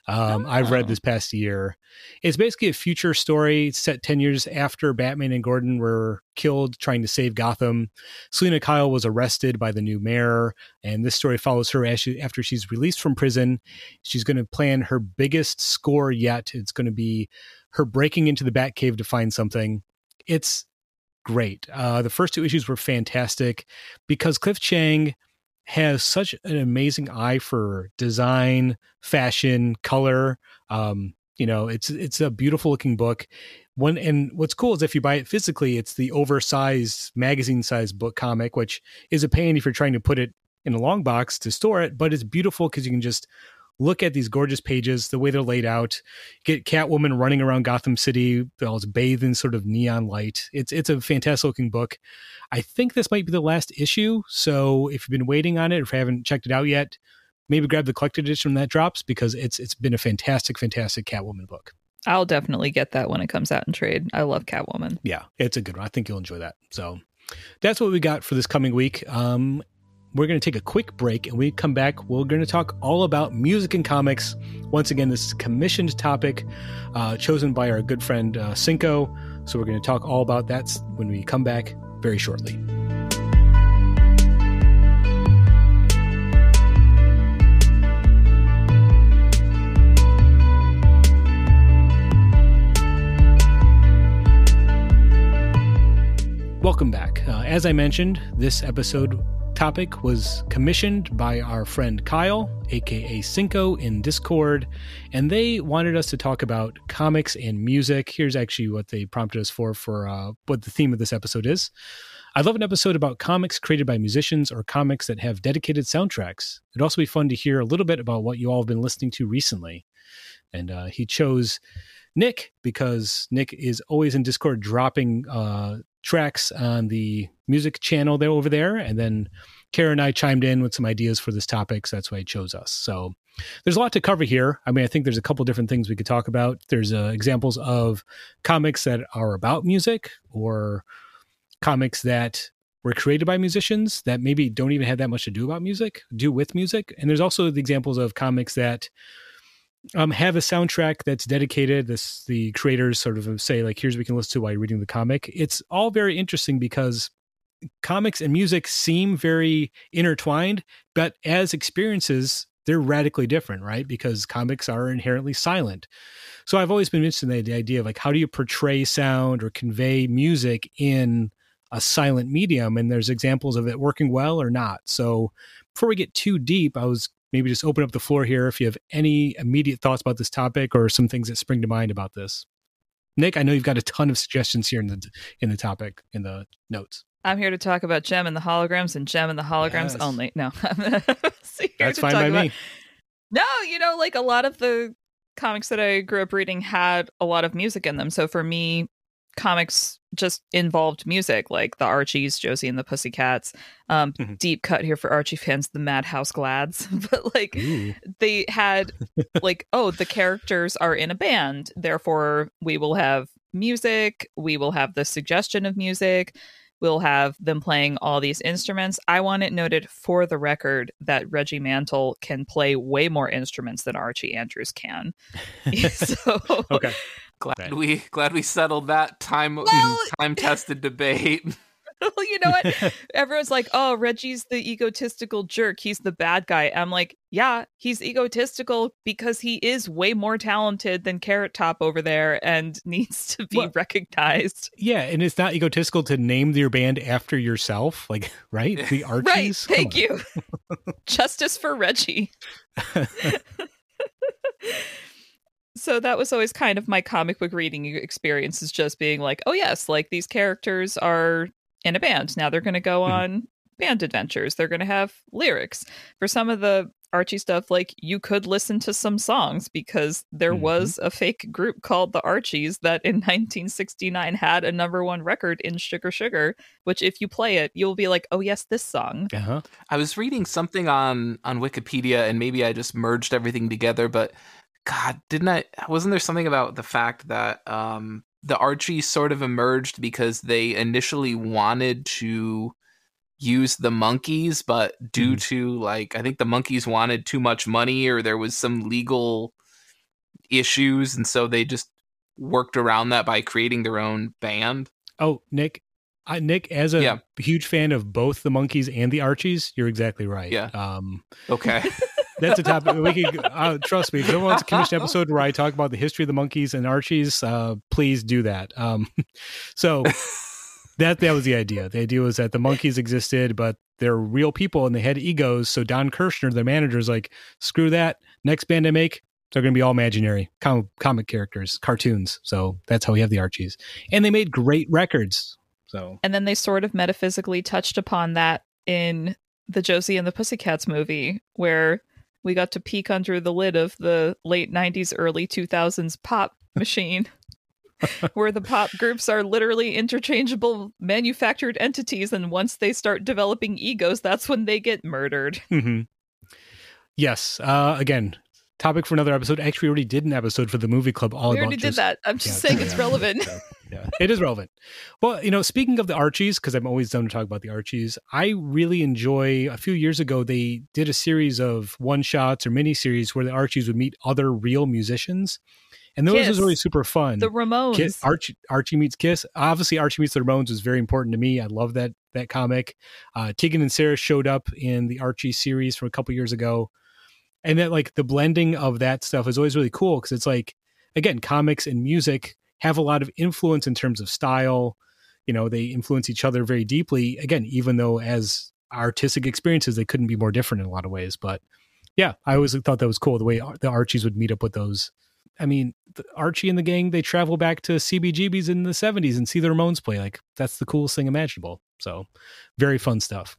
um, oh. I've read this past year. It's basically a future story set ten years after Batman and Gordon were killed trying to save Gotham. Selina Kyle was arrested by the new mayor, and this story follows her as she, after she's released from prison. She's going to plan her biggest score yet. It's going to be her breaking into the Batcave to find something. It's great. Uh, the first two issues were fantastic because Cliff Chiang has such an amazing eye for design, fashion, color. Um, you know, it's it's a beautiful looking book. One and what's cool is if you buy it physically, it's the oversized magazine sized book comic, which is a pain if you're trying to put it in a long box to store it, but it's beautiful because you can just look at these gorgeous pages, the way they're laid out. Get Catwoman running around Gotham City, all it's bathed in sort of neon light. It's it's a fantastic looking book. I think this might be the last issue, so if you've been waiting on it, if you haven't checked it out yet, maybe grab the collected edition when that drops because it's it's been a fantastic, fantastic Catwoman book. I'll definitely get that when it comes out in trade. I love Catwoman. Yeah, it's a good one. I think you'll enjoy that. So that's what we got for this coming week. Um, we're going to take a quick break and we come back. We're going to talk all about music and comics. Once again, this is commissioned topic uh, chosen by our good friend uh, Cinco. So we're going to talk all about that when we come back very shortly. Welcome back. Uh, as I mentioned, this episode topic was commissioned by our friend Kyle, aka Cinco, in Discord, and they wanted us to talk about comics and music. Here's actually what they prompted us for for uh, what the theme of this episode is. I'd love an episode about comics created by musicians or comics that have dedicated soundtracks. It'd also be fun to hear a little bit about what you all have been listening to recently. And uh, he chose Nick because Nick is always in Discord dropping uh, tracks on the music channel there over there. And then Kara and I chimed in with some ideas for this topic. So that's why he chose us. So there's a lot to cover here. I mean, I think there's a couple different things we could talk about. There's uh, examples of comics that are about music or comics that were created by musicians that maybe don't even have that much to do about music, do with music. And there's also the examples of comics that um, have a soundtrack that's dedicated. This the creators sort of say like, here's what we can listen to while you're reading the comic. It's all very interesting because comics and music seem very intertwined, but as experiences, they're radically different, right? Because comics are inherently silent. So I've always been interested in the idea of like, how do you portray sound or convey music in a silent medium? And there's examples of it working well or not. So before we get too deep, I was maybe just open up the floor here if you have any immediate thoughts about this topic or some things that spring to mind about this. Nick, I know you've got a ton of suggestions here in the in the topic in the notes. I'm here to talk about Jem and the holograms and Jem and the holograms yes. only. No, that's fine by about... me. No, you know, like a lot of the comics that I grew up reading had a lot of music in them. So for me, comics just involved music, like the Archies, Josie and the Pussycats. Um, mm-hmm. Deep cut here for Archie fans, the Madhouse Glads. but like Ooh. they had like, oh, the characters are in a band, therefore we will have music. We will have the suggestion of music. We'll have them playing all these instruments. I want it noted for the record that Reggie Mantle can play way more instruments than Archie Andrews can. so, okay. Glad right. we glad we settled that time well, time tested debate. well, you know what? Everyone's like, "Oh, Reggie's the egotistical jerk. He's the bad guy." I'm like, "Yeah, he's egotistical because he is way more talented than Carrot Top over there and needs to be well, recognized." Yeah, and it's not egotistical to name your band after yourself, like, right? The Archies. right. Thank you. Justice for Reggie so that was always kind of my comic book reading experience is just being like oh yes like these characters are in a band now they're going to go mm-hmm. on band adventures they're going to have lyrics for some of the archie stuff like you could listen to some songs because there mm-hmm. was a fake group called the archies that in 1969 had a number one record in sugar sugar which if you play it you'll be like oh yes this song uh-huh. i was reading something on on wikipedia and maybe i just merged everything together but God, didn't I? Wasn't there something about the fact that um, the Archie sort of emerged because they initially wanted to use the Monkees, but due mm. to like I think the Monkees wanted too much money or there was some legal issues, and so they just worked around that by creating their own band. Oh, Nick, I, Nick, as a yeah. huge fan of both the Monkees and the Archies, you're exactly right. Yeah. Um, okay. that's a topic we could uh, trust me. If someone wants a commission episode where I talk about the history of the Monkees and Archies, uh, please do that. Um, so that that was the idea. The idea was that the Monkees existed, but they're real people and they had egos. So Don Kirshner, their manager, is like, screw that. Next band I make, they're going to be all imaginary com- comic characters, cartoons. So that's how we have the Archies, and they made great records. So and then they sort of metaphysically touched upon that in the Josie and the Pussycats movie, where we got to peek under the lid of the late 90s, early 2000s pop machine. where the pop groups are literally interchangeable manufactured entities and once they start developing egos that's when they get murdered mm-hmm. yes uh, again topic for another episode. Actually, we already did an episode for the movie club all we about. already just, did that. I'm just yeah, saying it's relevant. yeah, it is relevant. Well, you know, speaking of the Archies, because I'm always done to talk about the Archies, I really enjoy. A few years ago, they did a series of one shots or mini series where the Archies would meet other real musicians. And those Kiss. was really super fun. The Ramones. Kiss, Archie, Archie meets Kiss. Obviously, Archie meets the Ramones was very important to me. I love that that comic. Uh, Tegan and Sara showed up in the Archie series from a couple years ago, and that like the blending of that stuff is always really cool because it's like again, comics and music have a lot of influence in terms of style. You know, they influence each other very deeply. Again, even though as artistic experiences, they couldn't be more different in a lot of ways. But yeah, I always thought that was cool the way the Archies would meet up with those. I mean, Archie and the gang they travel back to CBGB's in the '70s and see the Ramones play. Like that's the coolest thing imaginable. So, very fun stuff.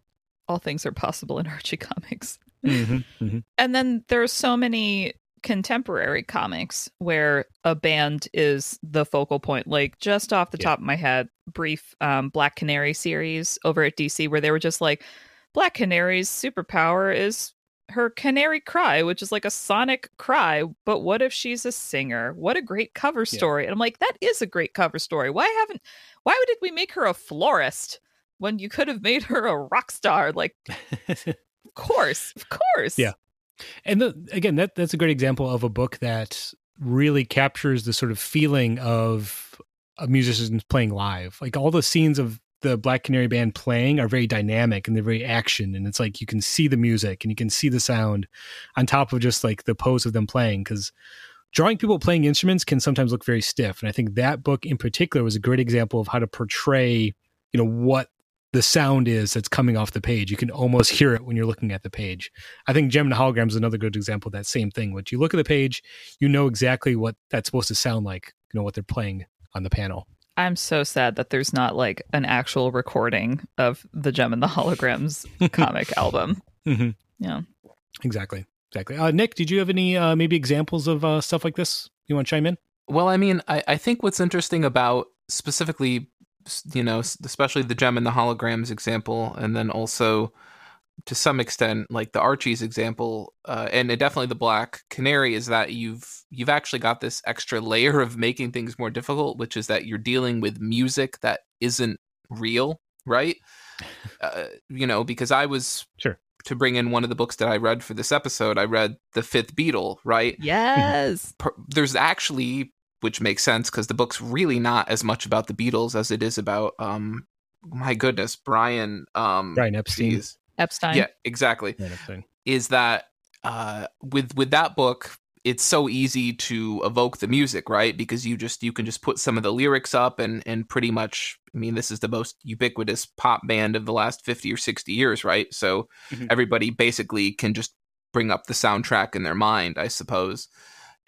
All things are possible in Archie comics. Mm-hmm, mm-hmm. And then there are so many contemporary comics where a band is the focal point. Like just off the yeah. top of my head, brief um, Black Canary series over at DC where they were just like, Black Canary's superpower is her canary cry, which is like a sonic cry. But what if she's a singer? What a great cover story! Yeah. And I'm like, that is a great cover story. Why haven't? Why did we make her a florist when you could have made her a rock star? Like, of course, of course. Yeah. And the, again, that that's a great example of a book that really captures the sort of feeling of a musician playing live. Like all the scenes of the Black Canary band playing are very dynamic and they're very action, and it's like you can see the music and you can see the sound on top of just like the pose of them playing because drawing people playing instruments can sometimes look very stiff and i think that book in particular was a great example of how to portray you know what the sound is that's coming off the page. You can almost hear it when you're looking at the page. I think Jem and Hologram is another good example of that same thing. Which you look at the page, you know exactly what that's supposed to sound like. You know what they're playing on the panel. I'm so sad that there's not like an actual recording of the Jem and the Holograms comic album. Mm-hmm. Yeah, exactly, exactly. Uh, Nick, did you have any uh, maybe examples of uh, stuff like this? You want to chime in? Well, I mean, I, I think what's interesting about specifically you know, especially the Jem and the holograms example, and then also to some extent like the Archie's example, uh, and definitely the Black Canary is that you've you've actually got this extra layer of making things more difficult, which is that you're dealing with music that isn't real, right? Uh, you know, because I was sure to bring in one of the books that I read for this episode. I read The Fifth Beatle, right? Yes. There's actually which makes sense because the book's really not as much about the Beatles as it is about um my goodness, Brian um Brian Epstein. Geez. Epstein. Yeah, exactly. Is that uh with with that book it's so easy to evoke the music, right? Because you just you can just put some of the lyrics up and and pretty much I mean this is the most ubiquitous pop band of the last 50 or 60 years, right? So mm-hmm. everybody basically can just bring up the soundtrack in their mind, I suppose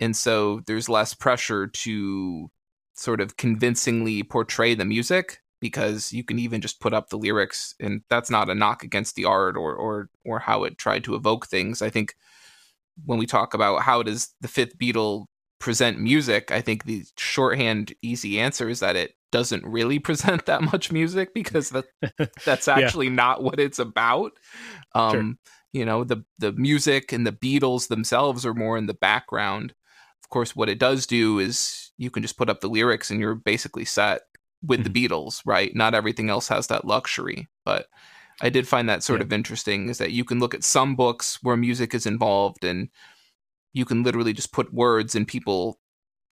and so there's less pressure to sort of convincingly portray the music because you can even just put up the lyrics and that's not a knock against the art or or or how it tried to evoke things i think when we talk about how does the fifth beatle present music i think the shorthand easy answer is that it doesn't really present that much music because that that's actually yeah. not what it's about um sure. you know the the music and the beatles themselves are more in the background of course, what it does do is you can just put up the lyrics and you're basically set with mm-hmm. the Beatles, right? Not everything else has that luxury. But I did find that sort yeah. of interesting is that you can look at some books where music is involved and you can literally just put words and people,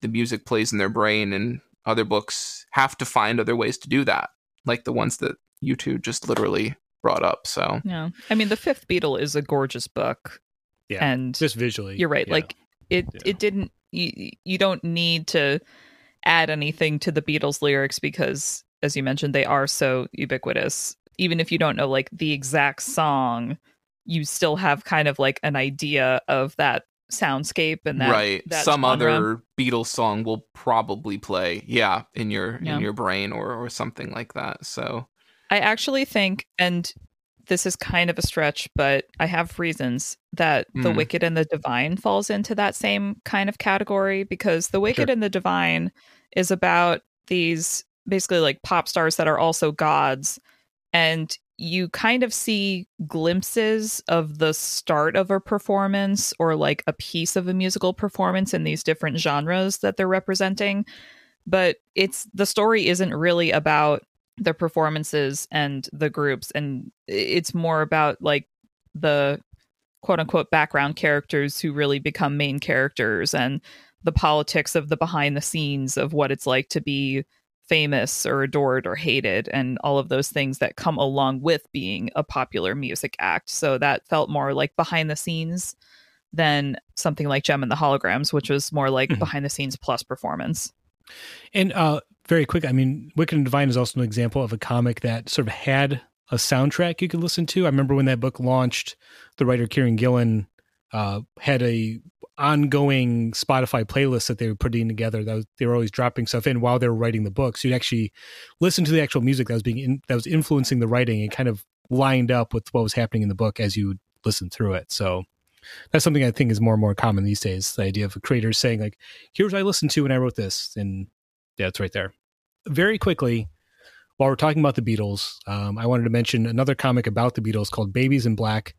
the music plays in their brain, and other books have to find other ways to do that, like the ones that you two just literally brought up. So, yeah. I mean, The Fifth Beatle is a gorgeous book. Yeah. And just visually. You're right. Yeah. Like, it, yeah. it didn't you, you don't need to add anything to the Beatles lyrics because as you mentioned they are so ubiquitous even if you don't know like the exact song you still have kind of like an idea of that soundscape and that right that some genre. other beatles song will probably play yeah in your yeah. in your brain or or something like that so i actually think and this is kind of a stretch, but I have reasons that mm. The Wicked and the Divine falls into that same kind of category because The Wicked sure. and the Divine is about these basically like pop stars that are also gods. And you kind of see glimpses of the start of a performance or like a piece of a musical performance in these different genres that they're representing but it's the story isn't really about the performances and the groups and it's more about like the quote unquote background characters who really become main characters and the politics of the behind the scenes of what it's like to be famous or adored or hated and all of those things that come along with being a popular music act. So that felt more like behind the scenes than something like Jem and the Holograms, which was more like mm-hmm. behind the scenes plus performance. And uh very quick, I mean, Wicked and Divine is also an example of a comic that sort of had a soundtrack you could listen to. I remember when that book launched, the writer Kieran Gillen uh, had a ongoing Spotify playlist that they were putting together. That was, they were always dropping stuff in while they were writing the books. So you'd actually listen to the actual music that was being in, that was influencing the writing and kind of lined up with what was happening in the book as you listen through it. So that's something I think is more and more common these days. The idea of creators saying like, "Here's what I listened to when I wrote this," and yeah, it's right there. Very quickly, while we're talking about the Beatles, um, I wanted to mention another comic about the Beatles called Babies in Black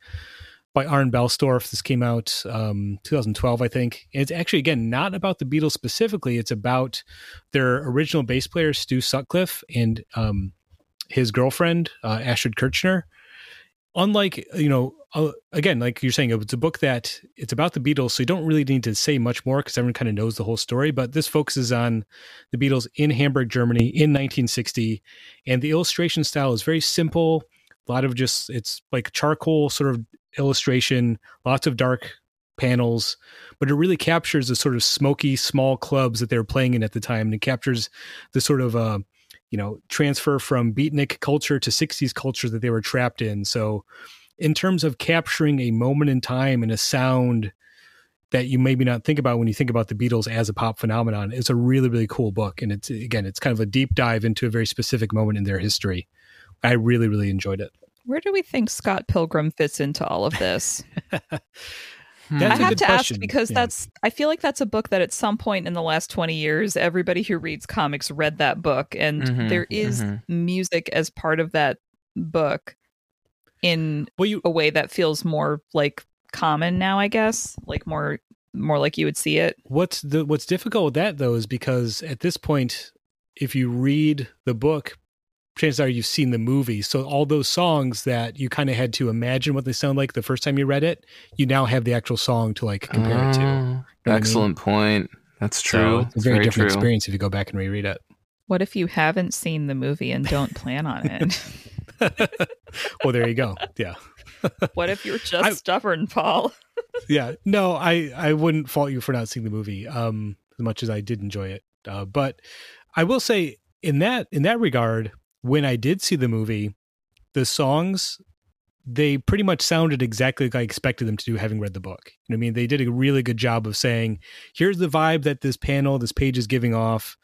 by Arne Bellstorf. This came out um, 2012, I think. And it's actually, again, not about the Beatles specifically. It's about their original bass player, Stu Sutcliffe, and um, his girlfriend, uh, Astrid Kirchherr. Unlike, you know, uh, again, like you're saying, it's a book that it's about the Beatles, so you don't really need to say much more because everyone kind of knows the whole story. But this focuses on the Beatles in Hamburg, Germany in 1960, and the illustration style is very simple. A lot of just it's like charcoal sort of illustration, lots of dark panels, but it really captures the sort of smoky small clubs that they were playing in at the time, and it captures the sort of uh, you know transfer from beatnik culture to 60s culture that they were trapped in. So, in terms of capturing a moment in time and a sound that you maybe not think about when you think about the Beatles as a pop phenomenon, it's a really really cool book, and it's again it's kind of a deep dive into a very specific moment in their history. I really really enjoyed it. Where do we think Scott Pilgrim fits into all of this? Hmm. I have to question. ask because yeah. that's I feel like that's a book that at some point in the last 20 years everybody who reads comics read that book and mm-hmm, there is mm-hmm. music as part of that book in well, you, a way that feels more like common now I guess like more more like you would see it. What's the what's difficult with that though is because at this point if you read the book chances are you've seen the movie. So all those songs that you kind of had to imagine what they sound like the first time you read it, you now have the actual song to like compare uh, it to. You know excellent I mean? point. That's true. So it's a very, very different true. experience if you go back and reread it. What if you haven't seen the movie and don't plan on it? well, there you go. Yeah. what if you're just I, stubborn, Paul? yeah. No, I I wouldn't fault you for not seeing the movie. Um, as much as I did enjoy it, uh, but I will say in that in that regard, when I did see the movie, the songs they pretty much sounded exactly like I expected them to do having read the book. You know I mean? They did a really good job of saying, here's the vibe that this panel, this page is giving off.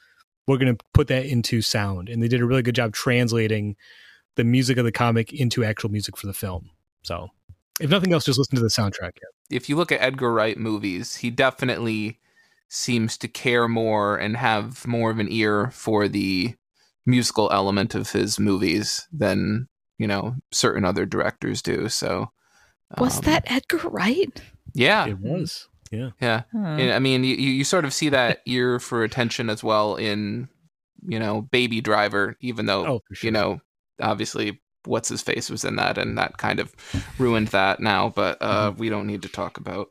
We're going to put that into sound. And they did a really good job translating the music of the comic into actual music for the film. So, if nothing else, just listen to the soundtrack. If you look at Edgar Wright movies, he definitely seems to care more and have more of an ear for the musical element of his movies than you know certain other directors do. So was um, that Edgar Wright? Yeah, it was. Yeah, yeah. Huh. I mean, you you sort of see that ear for attention as well in you know Baby Driver, even though oh, sure. you know obviously what's his face was in that, and that kind of ruined that now. But uh, mm-hmm. we don't need to talk about.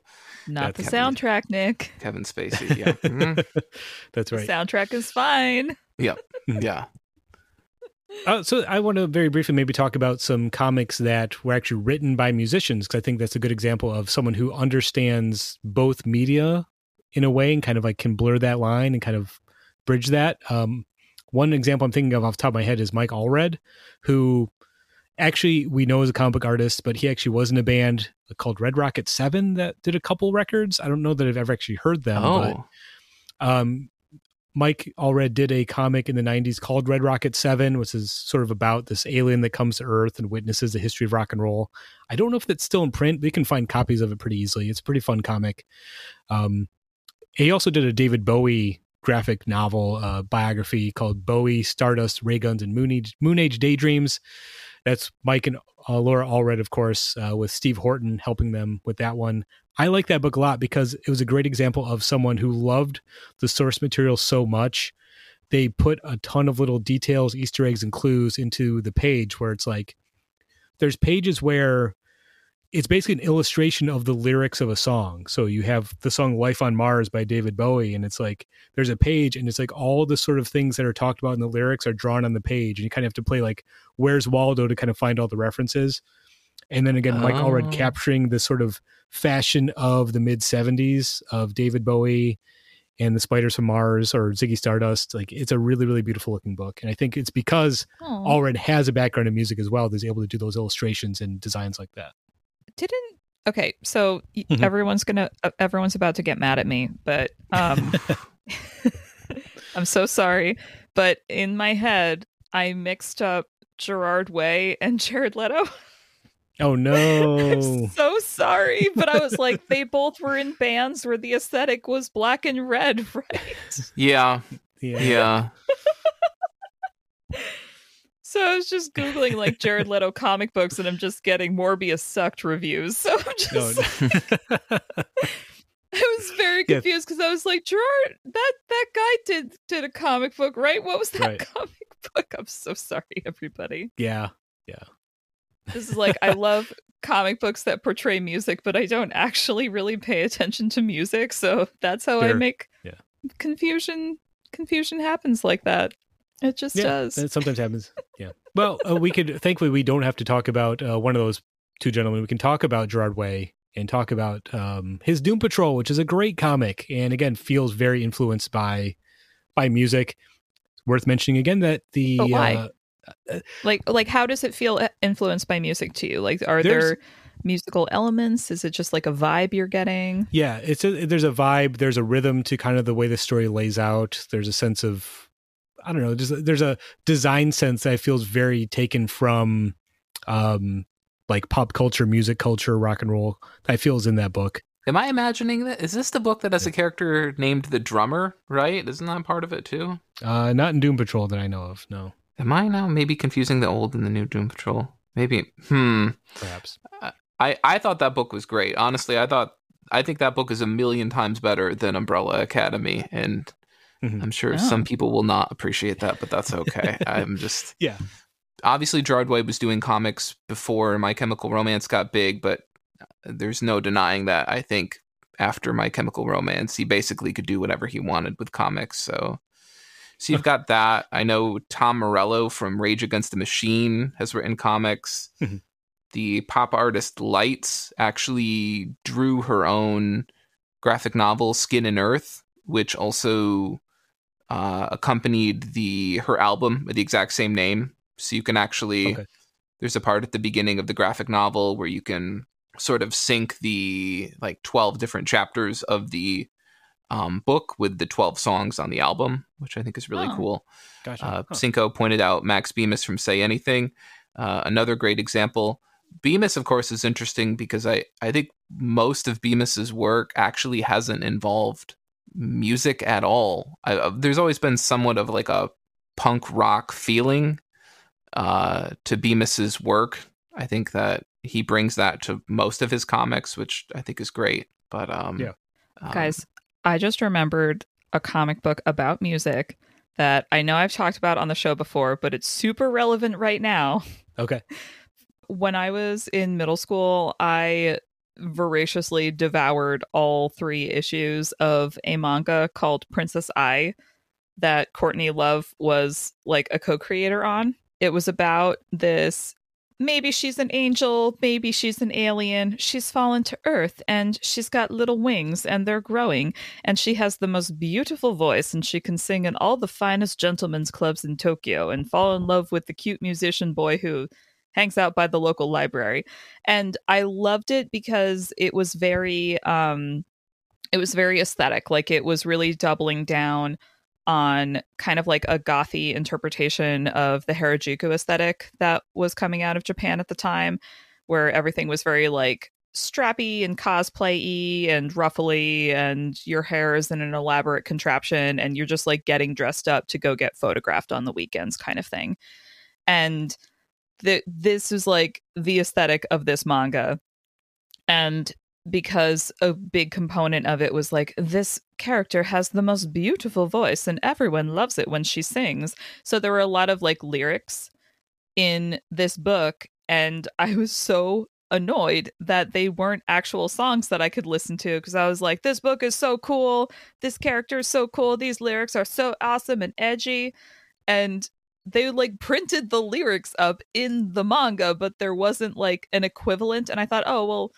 Not the Kevin, soundtrack, Nick. Kevin Spacey. Yeah, mm-hmm. that's right. The soundtrack is fine. Yeah, yeah. Uh, so I want to very briefly maybe talk about some comics that were actually written by musicians because I think that's a good example of someone who understands both media in a way and kind of like can blur that line and kind of bridge that. Um, one example I'm thinking of off the top of my head is Mike Allred, who actually we know as a comic book artist, but he actually was in a band called Red Rocket Seven that did a couple records. I don't know that I've ever actually heard them, oh. but um, Mike Allred did a comic in the 90s called Red Rocket 7, which is sort of about this alien that comes to Earth and witnesses the history of rock and roll. I don't know if that's still in print. We can find copies of it pretty easily. It's a pretty fun comic. Um, he also did a David Bowie graphic novel uh, biography called Bowie, Stardust, Ray Guns, and Moon Age, Moon Age Daydreams. That's Mike and uh, Laura Allred, of course, uh, with Steve Horton helping them with that one. I like that book a lot because it was a great example of someone who loved the source material so much. They put a ton of little details, Easter eggs, and clues into the page where it's like, there's pages where it's basically an illustration of the lyrics of a song. So you have the song Life on Mars by David Bowie, and it's like there's a page, and it's like all the sort of things that are talked about in the lyrics are drawn on the page, and you kind of have to play like Where's Waldo to kind of find all the references. And then again, Mike Allred oh. capturing the sort of fashion of the mid 70s of David Bowie and the Spiders from Mars or Ziggy Stardust. Like it's a really, really beautiful looking book. And I think it's because Aww. Allred has a background in music as well that he's able to do those illustrations and designs like that didn't okay so mm-hmm. everyone's gonna uh, everyone's about to get mad at me but um i'm so sorry but in my head i mixed up gerard way and jared leto oh no i'm so sorry but i was like they both were in bands where the aesthetic was black and red right yeah yeah, yeah. So I was just googling like Jared Leto comic books, and I'm just getting Morbius sucked reviews. So I'm just. No. I was very confused because yeah. I was like, Gerard, that that guy did did a comic book, right? What was that right. comic book? I'm so sorry, everybody. Yeah, yeah. This is like I love comic books that portray music, but I don't actually really pay attention to music, so that's how. I make yeah. confusion. Confusion happens like that. It just yeah, does. It sometimes happens. Yeah. Well, uh, we could. Thankfully, we don't have to talk about uh, one of those two gentlemen. We can talk about Gerard Way and talk about um, his Doom Patrol, which is a great comic, and again feels very influenced by by music. Worth mentioning again that the but why? Uh, like like how does it feel uh, influenced by music to you? Like are there musical elements? Is it just like a vibe you're getting? Yeah, it's a, there's a vibe. There's a rhythm to kind of the way the story lays out. There's a sense of I don't know, just there's a design sense that feels very taken from um like pop culture, music culture, rock and roll. That feels in that book. Am I imagining that? Is this the book that has a character named the drummer? Right? Isn't that part of it too? Uh, not in Doom Patrol that I know of. No. Am I now maybe confusing the old and the new Doom Patrol? Maybe. Hmm. Perhaps. I I thought that book was great. Honestly, I thought I think that book is a million times better than Umbrella Academy, and Mm-hmm. I'm sure oh. some people will not appreciate that, but that's okay. I'm just yeah. Obviously, Gerard Way was doing comics before My Chemical Romance got big, but there's no denying that. I think after My Chemical Romance, he basically could do whatever he wanted with comics. So, so you've got that. I know Tom Morello from Rage Against the Machine has written comics. Mm-hmm. The pop artist Lights actually drew her own graphic novel, Skin and Earth, which also uh, accompanied the her album with the exact same name. So you can actually okay. there's a part at the beginning of the graphic novel where you can sort of sync the like 12 different chapters of the um, book with the 12 songs on the album, which I think is really oh, cool. Gotcha. Uh, huh. Cinco pointed out Max Bemis from Say Anything, uh, another great example. Bemis, of course, is interesting because I, I think most of Bemis's work actually hasn't involved music at all. I, uh, there's always been somewhat of like a punk rock feeling uh, to Bemis's work. I think that he brings that to most of his comics, which I think is great. But um, yeah, um, guys, I just remembered a comic book about music that I know I've talked about on the show before, but it's super relevant right now. Okay. When I was in middle school, I voraciously devoured all three issues of a manga called Princess Ai that Courtney Love was like a co creator on. It was about this maybe she's an angel, maybe she's an alien. She's fallen to earth and she's got little wings and they're growing. And she has the most beautiful voice and she can sing in all the finest gentlemen's clubs in Tokyo and fall in love with the cute musician boy who hangs out by the local library. And I loved it because it was very um it was very aesthetic. Like it was really doubling down on kind of like a gothy interpretation of the Harajuku aesthetic that was coming out of Japan at the time, where everything was very like strappy and cosplay and ruffly and your hair is in an elaborate contraption and you're just like getting dressed up to go get photographed on the weekends kind of thing. And th- this is like the aesthetic of this manga. And because a big component of it was like this character has the most beautiful voice and everyone loves it when she sings. So there were a lot of like lyrics in this book and I was so annoyed that they weren't actual songs that I could listen to because I was like this book is so cool, this character is so cool, these lyrics are so awesome and edgy. And they like printed the lyrics up in the manga but there wasn't like an equivalent and I thought, "Oh, well,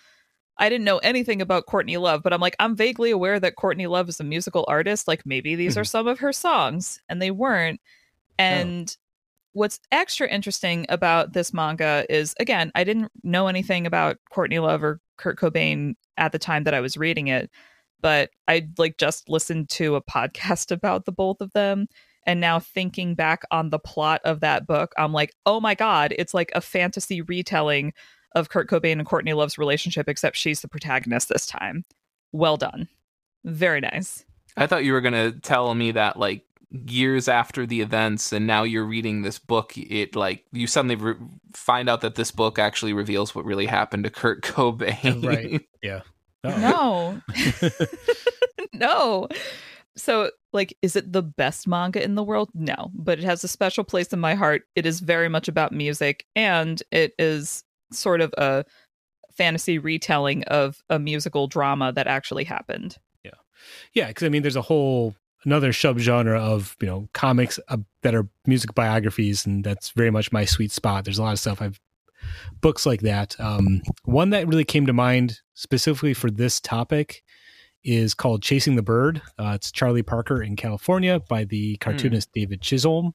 I didn't know anything about Courtney Love, but I'm like, I'm vaguely aware that Courtney Love is a musical artist. Like maybe these mm-hmm. are some of her songs, and they weren't. Oh. And oh. what's extra interesting about this manga is, again, I didn't know anything about Courtney Love or Kurt Cobain at the time that I was reading it, but I like just listened to a podcast about the both of them. And now thinking back on the plot of that book, I'm like, oh my God, it's like a fantasy retelling of Kurt Cobain and Courtney Love's relationship, except she's the protagonist this time. Well done. Very nice. I thought you were going to tell me that, like, years after the events and now you're reading this book it like you suddenly re- find out that this book actually reveals what really happened to Kurt Cobain. Right. Yeah. Oh. No. No. So like is it the best manga in the world? No. But it has a special place in my heart. It is very much about music and it is sort of a fantasy retelling of a musical drama that actually happened. Yeah. Yeah, because I mean, there's a whole another subgenre of you know comics uh, that are music biographies, and that's very much my sweet spot. There's a lot of stuff I've books like that. Um, one that really came to mind specifically for this topic is called Chasing the Bird. Uh, it's Charlie Parker in California by the hmm. cartoonist mm. David Chisholm.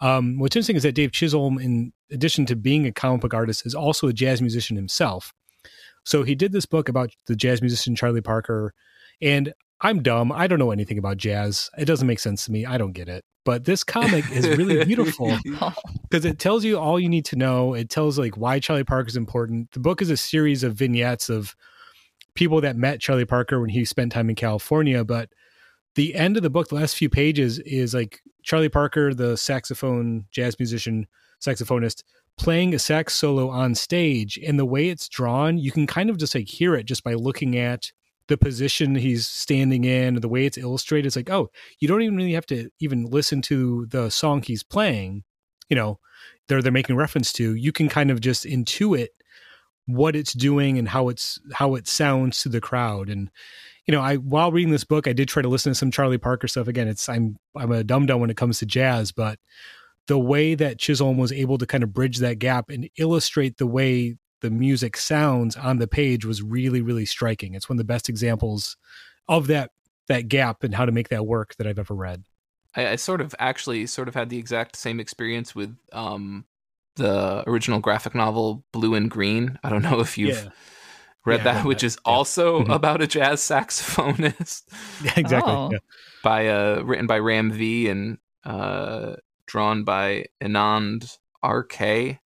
Um, what's interesting is that Dave Chisholm, in addition to being a comic book artist, is also a jazz musician himself. So he did this book about the jazz musician Charlie Parker, and I'm dumb. I don't know anything about jazz. It doesn't make sense to me. I don't get it. But this comic is really beautiful because it tells you all you need to know. It tells like why Charlie Parker is important. The book is a series of vignettes of people that met Charlie Parker when he spent time in California, but the end of the book, the last few pages, is like Charlie Parker, the saxophone jazz musician, saxophonist, playing a sax solo on stage. And the way it's drawn, you can kind of just like hear it just by looking at the position he's standing in, the way it's illustrated. It's like, oh, you don't even really have to even listen to the song he's playing. You know, they're they're making reference to. You can kind of just intuit what it's doing and how it's how it sounds to the crowd and you know, I while reading this book, I did try to listen to some Charlie Parker stuff. Again, it's I'm I'm a dum dum when it comes to jazz, but the way that Chisholm was able to kind of bridge that gap and illustrate the way the music sounds on the page was really really striking. It's one of the best examples of that that gap and how to make that work that I've ever read. I, I sort of actually sort of had the exact same experience with um the original graphic novel Blue in Green. I don't know if you've yeah read yeah, that, which that. is yeah. also mm-hmm. about a jazz saxophonist. Yeah, exactly. Oh. Yeah. By uh, written by Ram V and uh, drawn by Anand RK. I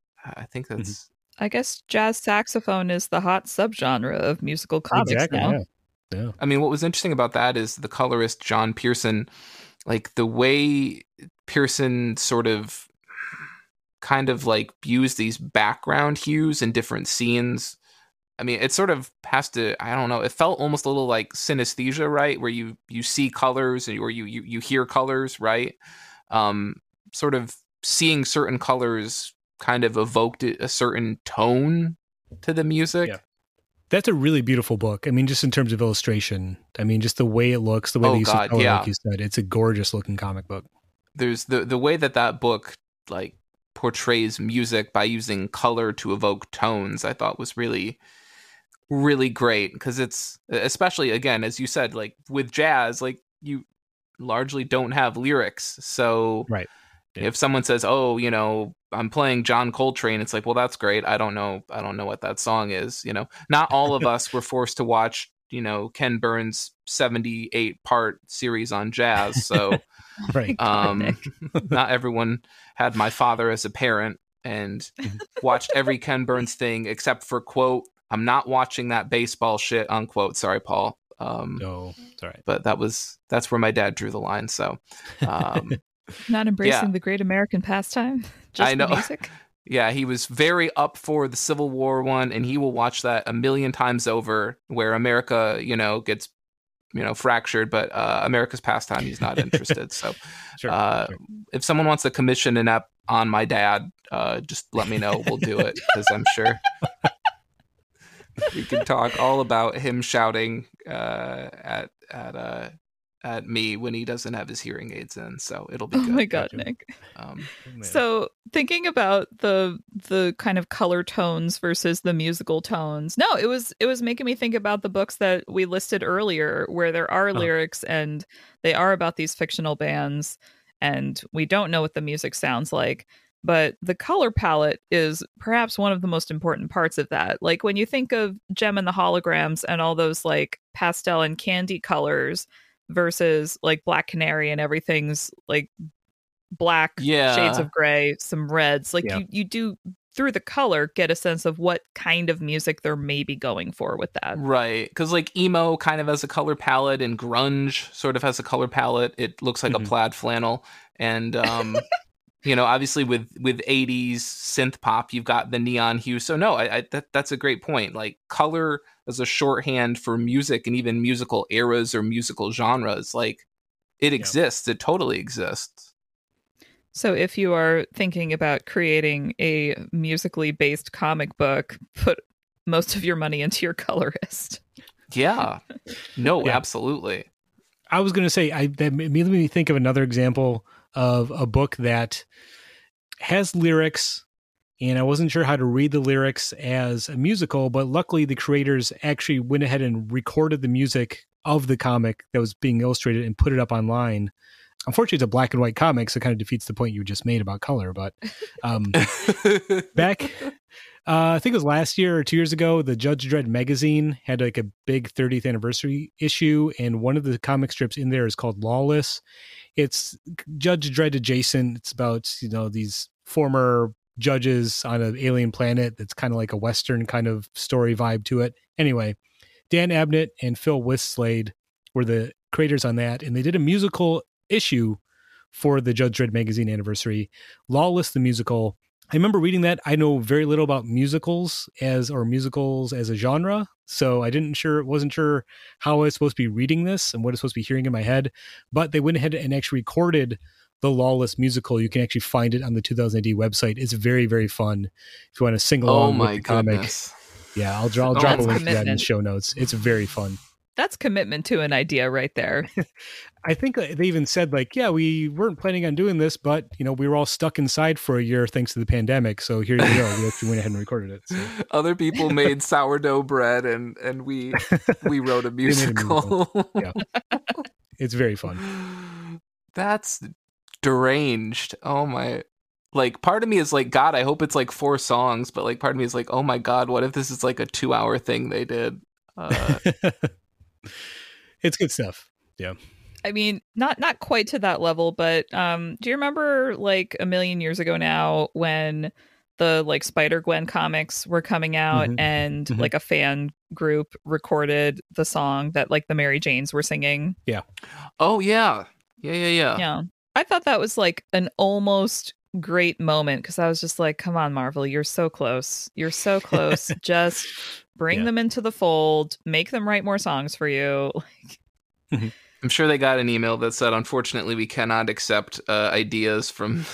think mm-hmm. that's. Mm-hmm. I guess jazz saxophone is the hot subgenre of musical comics exactly, now. Yeah. I mean, what was interesting about that is the colorist John Pearson, like the way Pearson sort of kind of like used these background hues in different scenes I mean, it sort of has to. I don't know. It felt almost a little like synesthesia, right? Where you you see colors or you you you hear colors, right? Um, sort of seeing certain colors kind of evoked a certain tone to the music. Yeah. That's a really beautiful book. I mean, just in terms of illustration. I mean, just the way it looks, the way oh, they use God, color, yeah. like you said, it's a gorgeous looking comic book. There's the the way that that book like portrays music by using color to evoke tones. I thought was really really great because it's especially again as you said like with jazz like you largely don't have lyrics so right yeah. if someone says oh you know i'm playing john coltrane it's like well that's great i don't know i don't know what that song is you know? Not all of us were forced to watch you know ken burns 78 part series on jazz so right. Um not everyone had my father as a parent and watched every ken burns thing except for quote I'm not watching that baseball shit, unquote. Sorry, Paul. Um, no, sorry, But that was that's where my dad drew the line. So, um, not embracing yeah. the great American pastime. Just I know. music. Yeah, he was very up for the Civil War one, and he will watch that a million times over. Where America, you know, gets you know fractured, but uh, America's pastime, he's not interested. so, sure, uh, sure. if someone wants to commission an app on my dad, uh, just let me know. We'll do it because I'm sure we can talk all about him shouting uh, at at uh, at me when he doesn't have his hearing aids in. So it'll be. Oh good. my god, gotcha. Nick. Um, oh, so thinking about the the kind of color tones versus the musical tones, no, it was it was making me think about the books that we listed earlier, where there are oh. lyrics and they are about these fictional bands, and we don't know what the music sounds like. But the color palette is perhaps one of the most important parts of that. Like when you think of Jem and the holograms and all those like pastel and candy colors, versus like Black Canary and everything's like black yeah. shades of gray, some reds. Like yeah. you, you do through the color get a sense of what kind of music they're maybe going for with that. Right. Because like emo kind of has a color palette and grunge sort of has a color palette. It looks like mm-hmm. a plaid flannel. And um you know, obviously with with 80s synth pop, you've got the neon hue. So no, I, I that that's a great point. Like color as a shorthand for music and even musical eras or musical genres. Like it exists. It totally exists. So if you are thinking about creating a musically based comic book, put most of your money into your colorist. Yeah. No, yeah. absolutely. I was going to say I that made me think of another example of a book that has lyrics and I wasn't sure how to read the lyrics as a musical, but luckily the creators actually went ahead and recorded the music of the comic that was being illustrated and put it up online. Unfortunately, it's a black and white comic, so it kind of defeats the point you just made about color. But um, back, uh, I think it was last year or two years ago, the Judge Dredd magazine had like a big 30th anniversary issue, and one of the comic strips in there is called Lawless. It's Judge Dredd adjacent. It's about you know these former judges on an alien planet that's kind of like a western kind of story vibe to it. Anyway, Dan Abnett and Phil Winslade were the creators on that, and they did a musical issue for the Judge Dredd magazine anniversary, Lawless the musical. I remember reading that. I know very little about musicals as or musicals as a genre, so I didn't sure wasn't sure how I was supposed to be reading this and what I was supposed to be hearing in my head. But they went ahead and actually recorded the Lawless musical. You can actually find it on the 2000 AD website. It's very very fun if you want to sing along oh my with the comic. Yeah, I'll, draw, I'll oh, drop a link to that in the show notes. It's very fun. That's commitment to an idea right there. I think they even said like, yeah, we weren't planning on doing this, but you know, we were all stuck inside for a year thanks to the pandemic. So here you go. We actually went ahead and recorded it. So. Other people made sourdough bread, and and we we wrote a musical. a musical. yeah, it's very fun. That's deranged. Oh my like part of me is like god i hope it's like four songs but like part of me is like oh my god what if this is like a two hour thing they did uh... it's good stuff yeah i mean not not quite to that level but um do you remember like a million years ago now when the like spider gwen comics were coming out mm-hmm. and mm-hmm. like a fan group recorded the song that like the mary janes were singing yeah oh yeah yeah yeah yeah yeah I thought that was like an almost great moment because I was just like, come on, Marvel, you're so close. You're so close. just bring yeah. them into the fold, make them write more songs for you. Mm-hmm. I'm sure they got an email that said, unfortunately, we cannot accept uh, ideas from.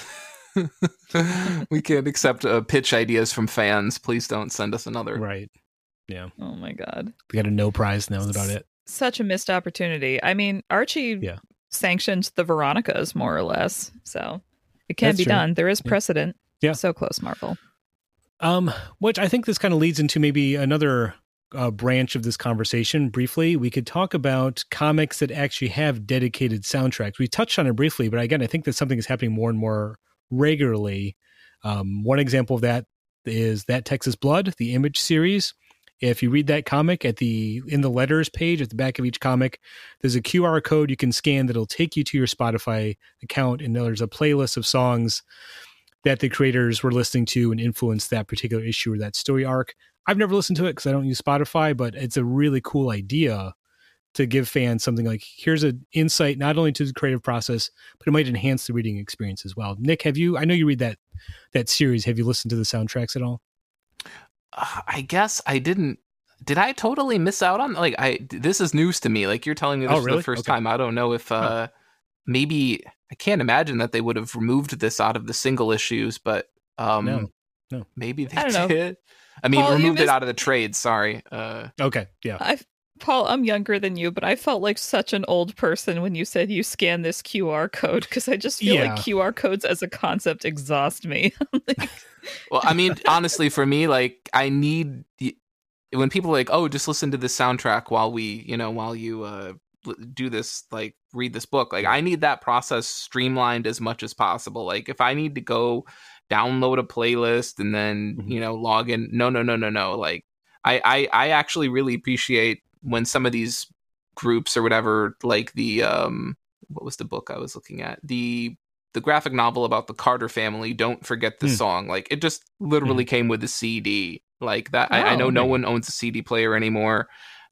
we can't accept uh, pitch ideas from fans. Please don't send us another. Right. Yeah. Oh my god. We got a no prize now about it. Such a missed opportunity. I mean, Archie yeah sanctioned the Veronicas more or less. So it can That's be true. done. There is precedent. Yeah. So close, Marvel. Um, which I think this kind of leads into maybe another uh, branch of this conversation briefly. We could talk about comics that actually have dedicated soundtracks. We touched on it briefly, but again, I think that something is happening more and more regularly. Um, one example of that is that Texas Blood, the Image series, if you read that comic at the in the letters page at the back of each comic, there's a QR code you can scan that'll take you to your Spotify account, and there's a playlist of songs that the creators were listening to and influenced that particular issue or that story arc. I've never listened to it because I don't use Spotify, but it's a really cool idea to give fans something like here's an insight not only to the creative process, but it might enhance the reading experience as well. Nick, have you? I know you read that that series. Have you listened to the soundtracks at all? Uh, I guess I didn't. Did I totally miss out on like I? This is news to me. Like you're telling me this oh, really? for the first okay. time. I don't know if uh huh. Maybe I can't imagine that they would have removed this out of the single issues, but um no, no. maybe they I did. Know. I mean, Paul, removed missed- it out of the trade. Sorry. Uh, okay. Yeah. I Paul, I'm younger than you, but I felt like such an old person when you said you scan this QR code because I just feel yeah. like QR codes as a concept exhaust me. like... well, I mean, honestly, for me, like I need when people are like, oh, just listen to this soundtrack while we, you know, while you uh, do this, like read this book. Like I need that process streamlined as much as possible. Like if I need to go download a playlist and then mm-hmm. you know log in no no no no no like I, I i actually really appreciate when some of these groups or whatever like the um what was the book i was looking at the the graphic novel about the carter family don't forget the mm. song like it just literally mm. came with a cd like that oh, I, I, know no one owns a cd player anymore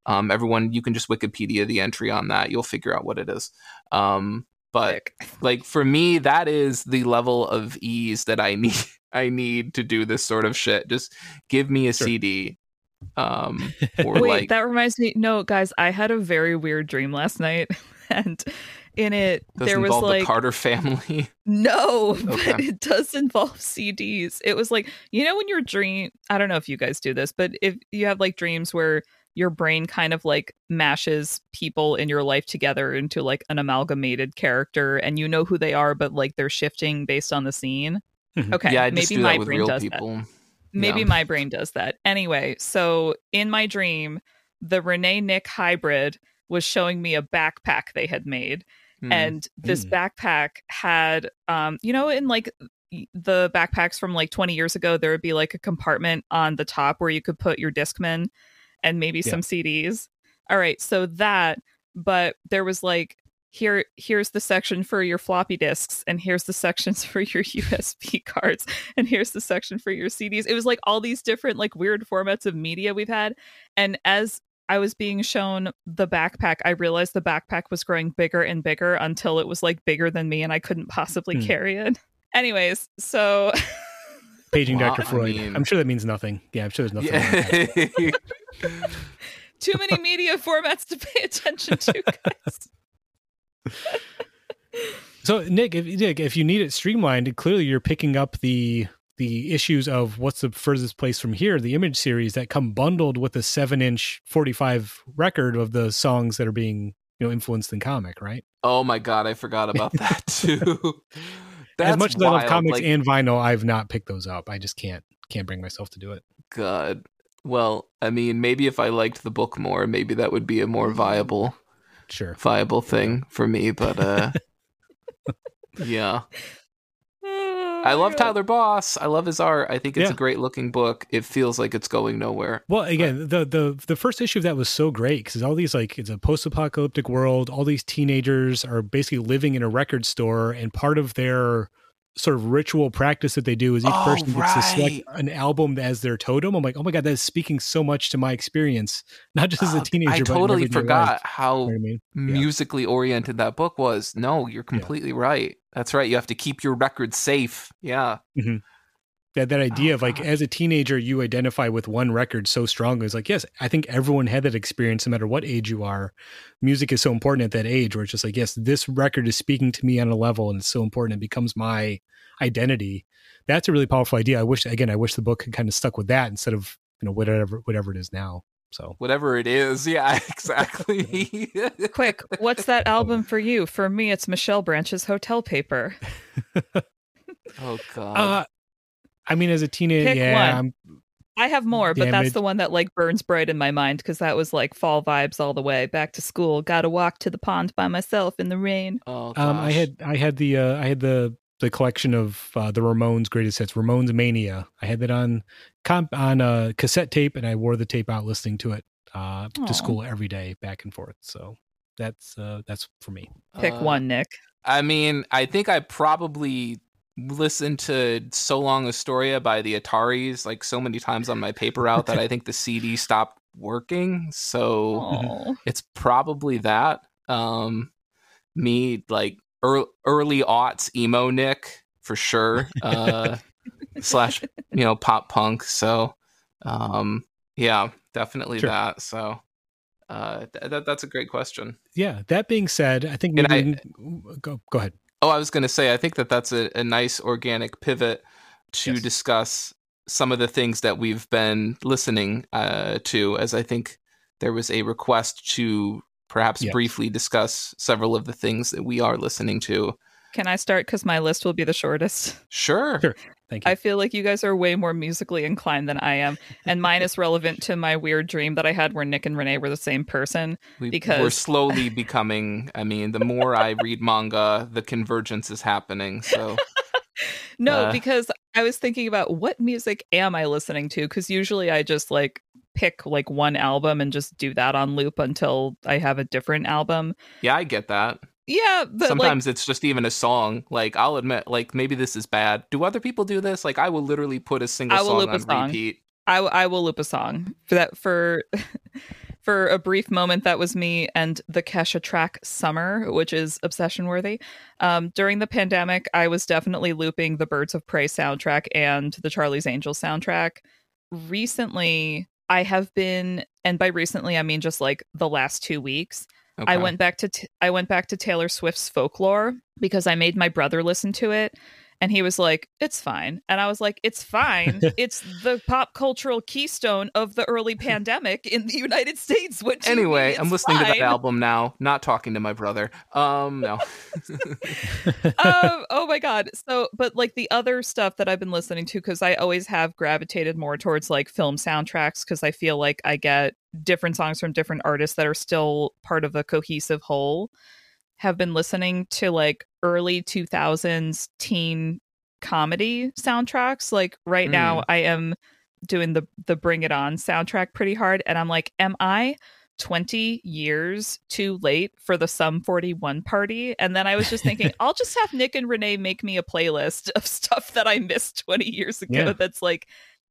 um everyone you can just wikipedia the entry on that. You'll figure out what it is. Um but like for me that is the level of ease that i need i need to do this sort of shit. Just give me a sure. cd um or wait like... that reminds me no guys i had a very weird dream last night and in it does there was like the carter family. No okay. but it does involve cds it was like you know when your dream i don't know if you guys do this but if you have like dreams where your brain kind of like mashes people in your life together into like an amalgamated character and you know who they are but like they're shifting based on the scene mm-hmm. okay yeah, maybe my brain does people. that maybe yeah. my brain does that anyway so in my dream the renee nick hybrid was showing me a backpack they had made mm. and this mm. backpack had um you know in like the backpacks from like 20 years ago there would be like a compartment on the top where you could put your discman and maybe yeah. some CDs. All right, so that, but there was like here here's the section for your floppy disks and here's the sections for your USB cards and here's the section for your CDs. It was like all these different like weird formats of media we've had and as I was being shown the backpack, I realized the backpack was growing bigger and bigger until it was like bigger than me and I couldn't possibly hmm. carry it. Anyways, so Paging well, Dr. Freud. I am sure that means nothing. Yeah, I'm sure there's nothing. Yeah. Too many media formats to pay attention to, guys. so, Nick, if, Nick, if you need it streamlined, clearly you're picking up the the issues of what's the furthest place from here, the image series that come bundled with a seven inch 45 record of the songs that are being you know influenced in comic, right? Oh my god, I forgot about that too. That's as much as I love comics like, and vinyl, I've not picked those up. I just can't can't bring myself to do it. God. Well, I mean, maybe if I liked the book more, maybe that would be a more viable, sure, viable thing for me. But uh, yeah, I love Tyler Boss. I love his art. I think it's yeah. a great looking book. It feels like it's going nowhere. Well, again, the the the first issue of that was so great because all these like it's a post apocalyptic world. All these teenagers are basically living in a record store, and part of their sort of ritual practice that they do is each oh, person gets right. to select an album as their totem. I'm like, oh my god, that is speaking so much to my experience, not just as a teenager. I totally forgot how you know I mean? musically oriented that book was. No, you're completely yeah. right. That's right. You have to keep your record safe. Yeah. Mm-hmm. That that idea oh, of like God. as a teenager you identify with one record so strongly is like yes I think everyone had that experience no matter what age you are. Music is so important at that age where it's just like yes this record is speaking to me on a level and it's so important it becomes my identity. That's a really powerful idea. I wish again I wish the book had kind of stuck with that instead of you know whatever whatever it is now. So whatever it is, yeah, exactly. Quick, what's that album for you? For me, it's Michelle Branch's Hotel Paper. oh God. Uh, I mean, as a teenager, yeah, i have more, but that's the one that like burns bright in my mind because that was like fall vibes all the way. Back to school, got to walk to the pond by myself in the rain. Oh, gosh. um, I had I had the uh, I had the the collection of uh, the Ramones greatest hits, Ramones Mania. I had that on comp on a cassette tape, and I wore the tape out listening to it uh, to school every day, back and forth. So that's uh, that's for me. Pick uh, one, Nick. I mean, I think I probably listened to "So Long Astoria" by the Ataris like so many times on my paper route that I think the CD stopped working. So Aw. it's probably that. Um, me like early, early aughts emo Nick for sure. Uh, slash you know pop punk. So um, yeah, definitely Sure. that. So uh, th- that that's a great question. Yeah. That being said, I think I- can- go go ahead. Oh, I was going to say, I think that that's a, a nice organic pivot to Yes. discuss some of the things that we've been listening uh, to, as I think there was a request to perhaps Yes. briefly discuss several of the things that we are listening to. Can I start? Because my list will be the shortest. Sure. Sure. Thank you. I feel like you guys are way more musically inclined than I am. And mine is relevant to my weird dream that I had where Nick and Renee were the same person. We, we're slowly becoming, I mean, the more I read manga, the convergence is happening. So, No, Uh. because I was thinking about what music am I listening to? Because usually I just like pick like one album and just do that on loop until I have a different album. yeah, I get that. Yeah, but Sometimes it's just even a song. Like, I'll admit, like, maybe this is bad. Do other people do this? Like, I will literally put a single I will song loop a on song. repeat. I, I will loop a song for that for for a brief moment that was me and the Kesha track summer which is obsession worthy um, during the pandemic i was definitely looping the birds of prey soundtrack and the charlie's angels soundtrack recently i have been and by recently i mean just like the last two weeks I went back to t- I went back to Taylor Swift's folklore because I made my brother listen to it and he was like it's fine. And I was like it's fine. It's the pop cultural keystone of the early pandemic in the United States. You Anyway, I'm listening to that album now, not talking to my brother. Um, no. um, oh my god. So but like the other stuff that i've been listening to because i always have gravitated more towards like film soundtracks because i feel like i get different songs from different artists that are still part of a cohesive whole have been listening to like early 2000s teen comedy soundtracks like right now mm. i am doing the the bring it on soundtrack pretty hard and i'm like am i 20 years too late for the Sum 41 party. And then I was just thinking, I'll just have Nick and Renee make me a playlist of stuff that I missed 20 years ago Yeah. that's like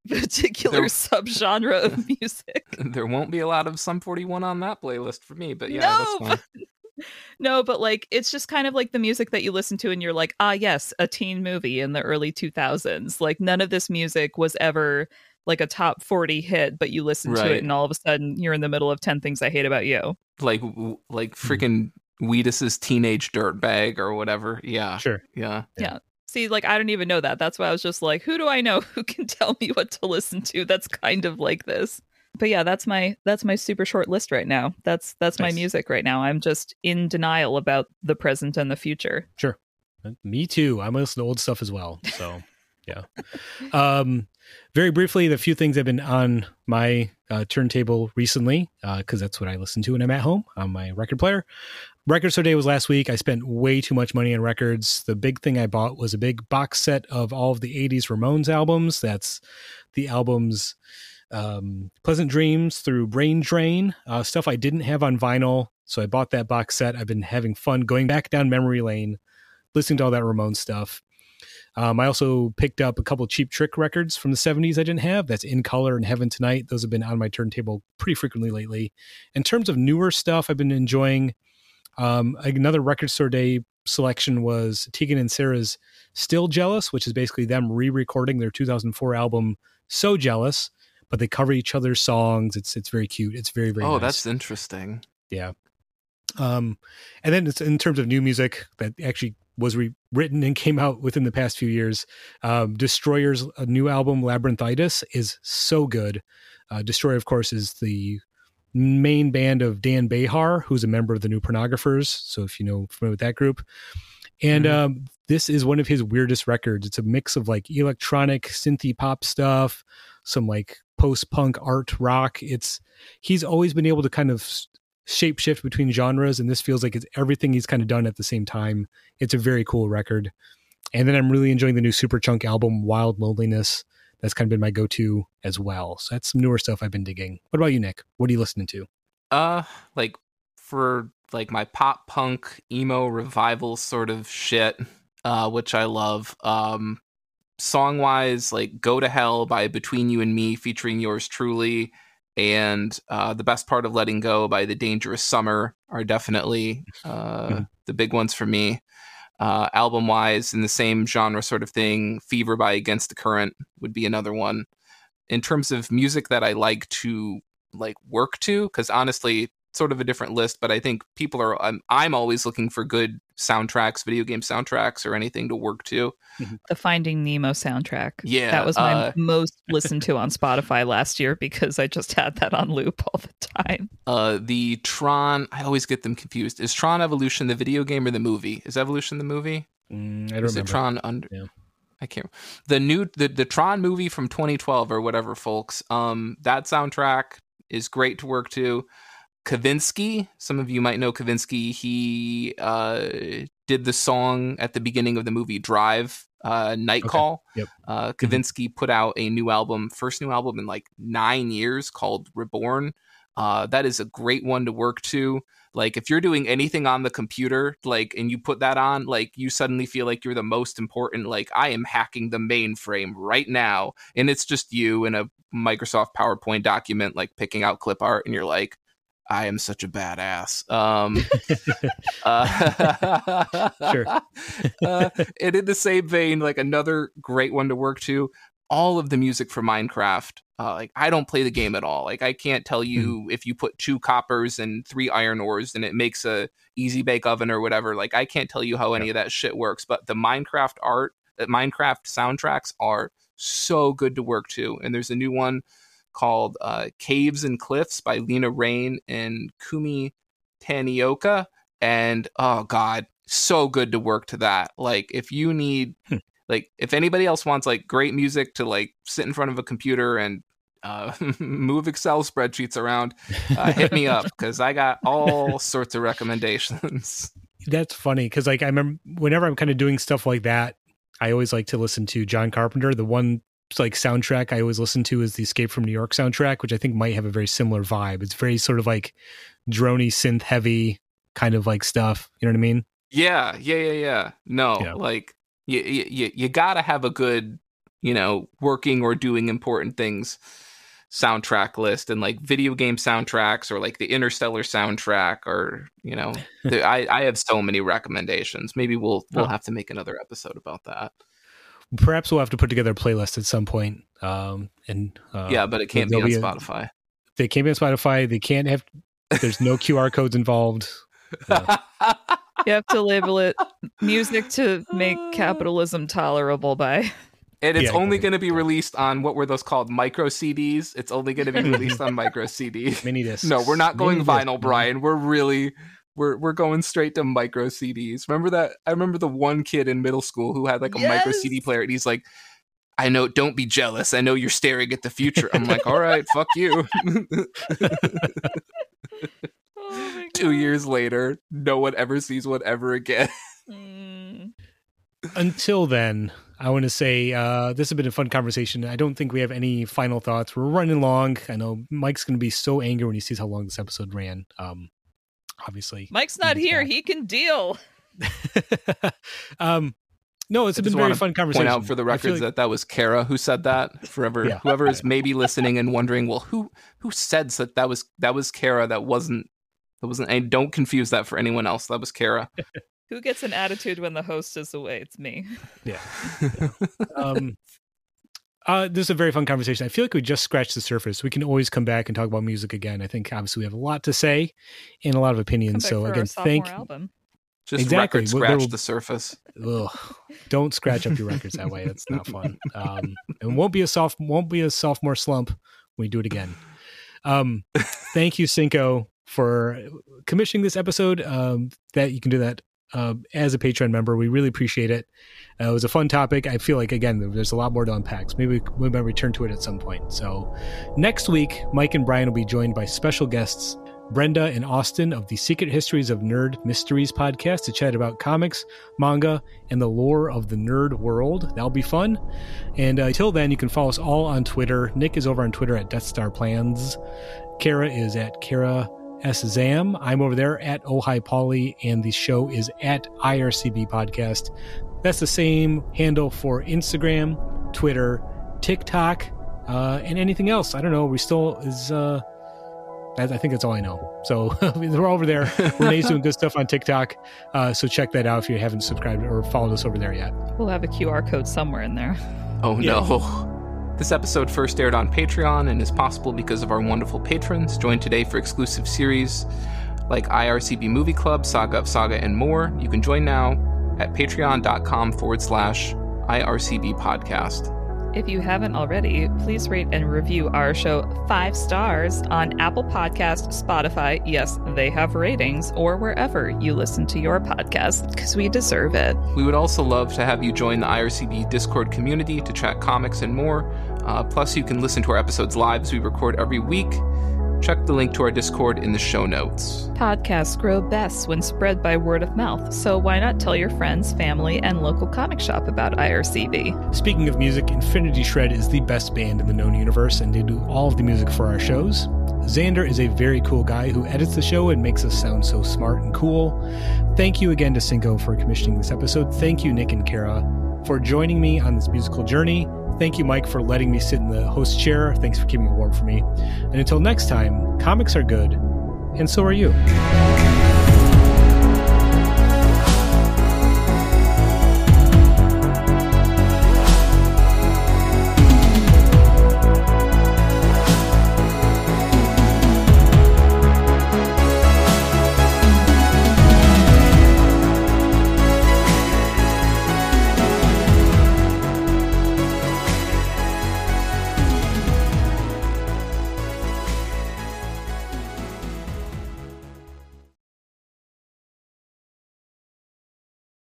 particular There- subgenre of music. there won't be a lot of Sum 41 on that playlist for me, but yeah, no, that's fine. But- no, but like it's just kind of like the music that you listen to and you're like, ah, yes, a teen movie in the early 2000s. Like none of this music was ever like a top 40 hit, but you listen to it and all of a sudden you're in the middle of 10 things I hate about you. Like, w- like Hmm. freaking Wheatus's teenage dirtbag or whatever. Yeah, Sure. Yeah. Yeah. See, like I don't even know that. That's why I was just like, who do I know who can tell me what to listen to? That's kind of like this. But yeah, that's my that's my super short list right now. That's that's my music right now. I'm just in denial about the present and the future. Sure. Me too. I'm listening to old stuff as well. So, yeah. Um, very briefly, the few things that have been on my uh, turntable recently, because that's what I listen to when I'm at home on my record player. Record Store Day was last week. I spent way too much money on records. The big thing I bought was a big box set of all of the 80s Ramones albums. That's the albums um, Pleasant Dreams through Brain Drain, uh, stuff I didn't have on vinyl. So I bought that box set. I've been having fun going back down memory lane listening to all that Ramon stuff. Um, I also picked up a couple cheap trick records from the 70s I didn't have. That's In Color and Heaven Tonight. Those have been on my turntable pretty frequently lately. In terms of newer stuff, I've been enjoying um, another record store day selection was Tegan and Sara's Still Jealous, which is basically them re recording their 2004 album So Jealous, but they cover each other's songs. It's it's very cute. It's very, very oh, nice. that's interesting. Yeah. Um, and then it's in terms of new music that actually was re- written and came out within the past few years. Um, Destroyer's uh, new album Labyrinthitis is so good. Uh, Destroyer, of course, is the main band of Dan Bejar, who's a member of the New Pornographers. So if you know familiar with that group, and Mhm. um, this is one of his weirdest records. It's a mix of like electronic synthy pop stuff, some like post punk art rock. It's he's always been able to kind of shape shift between genres, and this feels like it's everything he's kind of done at the same time. It's a very cool record. And then I'm really enjoying the new Superchunk album, Wild Loneliness. That's kind of been my go to as well. So that's some newer stuff I've been digging. What about you, Nick? What are you listening to? Uh, like for like my pop punk emo revival sort of shit, uh, which I love. Um, song wise, like "Go to Hell" by Between You and Me, featuring yours truly, and uh, the best part of letting go by the dangerous summer are definitely uh, mm-hmm. the big ones for me uh, album wise in the same genre sort of thing fever by against the current would be another one in terms of music that i like to like work to because honestly sort of a different list, but I think people are. I'm, I'm always looking for good soundtracks, video game soundtracks, or anything to work to. Mm-hmm. The Finding Nemo soundtrack. Yeah, that was my uh, most listened to on Spotify last year because I just had that on loop all the time. Uh, the Tron. I always get them confused. Is Tron Evolution the video game or the movie? Is Evolution the movie? Mm, I don't remember. Is remember. It Tron under. Yeah. I can't. The new the the Tron movie from 2012 or whatever, folks. Um, that soundtrack is great to work to. Kavinsky. Some of you might know Kavinsky. He uh, did the song at the beginning of the movie Drive, uh, Night okay. Call. Yep. Uh, mm-hmm. Kavinsky put out a new album, first new album in like nine years called Reborn. Uh, that is a great one to work to. Like if you're doing anything on the computer, like and you put that on, like you suddenly feel like you're the most important. Like I am hacking the mainframe right now, and it's just you in a Microsoft PowerPoint document, like picking out clip art, and you're like, I am such a badass. Um, uh, sure. uh, and in the same vein, like another great one to work to, all of the music for Minecraft. Uh, like I don't play the game at all. Like I can't tell you mm. if you put two coppers and three iron ores and it makes a easy bake oven or whatever. Like I can't tell you how any of that shit works. But the Minecraft art, Minecraft soundtracks are so good to work to. And there's a new one called uh, Caves and Cliffs by Lena Raine and Kumi Tanioka. And oh God, so good to work to that. Like if you need hmm. like if anybody else wants like great music to like sit in front of a computer and uh, move Excel spreadsheets around, uh, hit me up because I got all sorts of recommendations. That's funny because like I remember whenever I'm kind of doing stuff like that, I always like to listen to John Carpenter. The one like soundtrack I always listen to is the Escape from New York soundtrack, which I think might have a very similar vibe. It's very sort of like drony synth heavy kind of like stuff. You know what I mean? Yeah, yeah, yeah, yeah. No, yeah. like you, you, you gotta have a good, you know, working or doing important things soundtrack list and like video game soundtracks or like the interstellar soundtrack or you know I, I have so many recommendations maybe we'll we'll oh. have to make another episode about that perhaps we'll have to put together a playlist at some point. Um, and uh, yeah, but it can't be on be Spotify. A, they can't be on Spotify. They can't have. There's no QR codes involved. Uh, you have to label it music to make capitalism tolerable by. And it's yeah, only going to be released on what were those called? Micro CDs. It's only going to be released on micro CDs. Mini discs. No, we're not going Mini vinyl, disc. Brian. We're really we're we're going straight to micro CDs. Remember that? I remember the one kid in middle school who had like a yes! micro CD player, and he's like, "I know, don't be jealous. I know you're staring at the future." I'm like, "All right, fuck you." oh Two years later, no one ever sees one ever again. Mm. Until then, I want to say uh, this has been a fun conversation. I don't think we have any final thoughts. We're running long. I know Mike's going to be so angry when he sees how long this episode ran. Um, obviously Mike's not here. Back. He can deal. um, no, it's I been a very fun conversation. Point out for the records like... that that was Kara who said that. Forever, yeah. whoever is maybe listening and wondering, well, who who said that? That was that was Kara. That wasn't that wasn't. And don't confuse that for anyone else. That was Kara. who gets an attitude when the host is away? It's me. Yeah. um, uh, this is a very fun conversation. I feel like we just scratched the surface. We can always come back and talk about music again. I think obviously we have a lot to say and a lot of opinions. So again, thank album. Just exactly. scratch will, the surface. Ugh, don't scratch up your records that way. That's not fun. Um, it won't be a soft won't be a sophomore slump when we do it again. Um, thank you, Cinco, for commissioning this episode. Um, that you can do that uh, as a Patreon member. We really appreciate it. Uh, it was a fun topic. I feel like again, there's a lot more to unpack. So maybe we might return to it at some point. So next week, Mike and Brian will be joined by special guests. Brenda and Austin of the Secret Histories of Nerd Mysteries podcast to chat about comics, manga, and the lore of the nerd world. That'll be fun. And uh, until then, you can follow us all on Twitter. Nick is over on Twitter at Death Star Plans. Kara is at Kara S. Zam. I'm over there at Ojai Polly, and the show is at IRCB Podcast. That's the same handle for Instagram, Twitter, TikTok, uh, and anything else. I don't know. We still is. Uh, I, I think that's all I know. So we're over there. Renee's doing good stuff on TikTok. Uh, so check that out if you haven't subscribed or followed us over there yet. We'll have a QR code somewhere in there. Oh yeah. no. This episode first aired on Patreon and is possible because of our wonderful patrons. Join today for exclusive series like IRCB Movie Club, Saga of Saga, and more. You can join now at patreon.com forward slash IRCB podcast. If you haven't already, please rate and review our show five stars on Apple Podcast, Spotify. Yes, they have ratings, or wherever you listen to your podcast, because we deserve it. We would also love to have you join the IRCB Discord community to chat comics and more. Uh, plus, you can listen to our episodes live as we record every week. Check the link to our Discord in the show notes. Podcasts grow best when spread by word of mouth, so why not tell your friends, family, and local comic shop about IRCB? Speaking of music, Infinity Shred is the best band in the known universe, and they do all of the music for our shows. Xander is a very cool guy who edits the show and makes us sound so smart and cool. Thank you again to Cinco for commissioning this episode. Thank you, Nick and Kara, for joining me on this musical journey. Thank you, Mike, for letting me sit in the host chair. Thanks for keeping it warm for me. And until next time, comics are good, and so are you.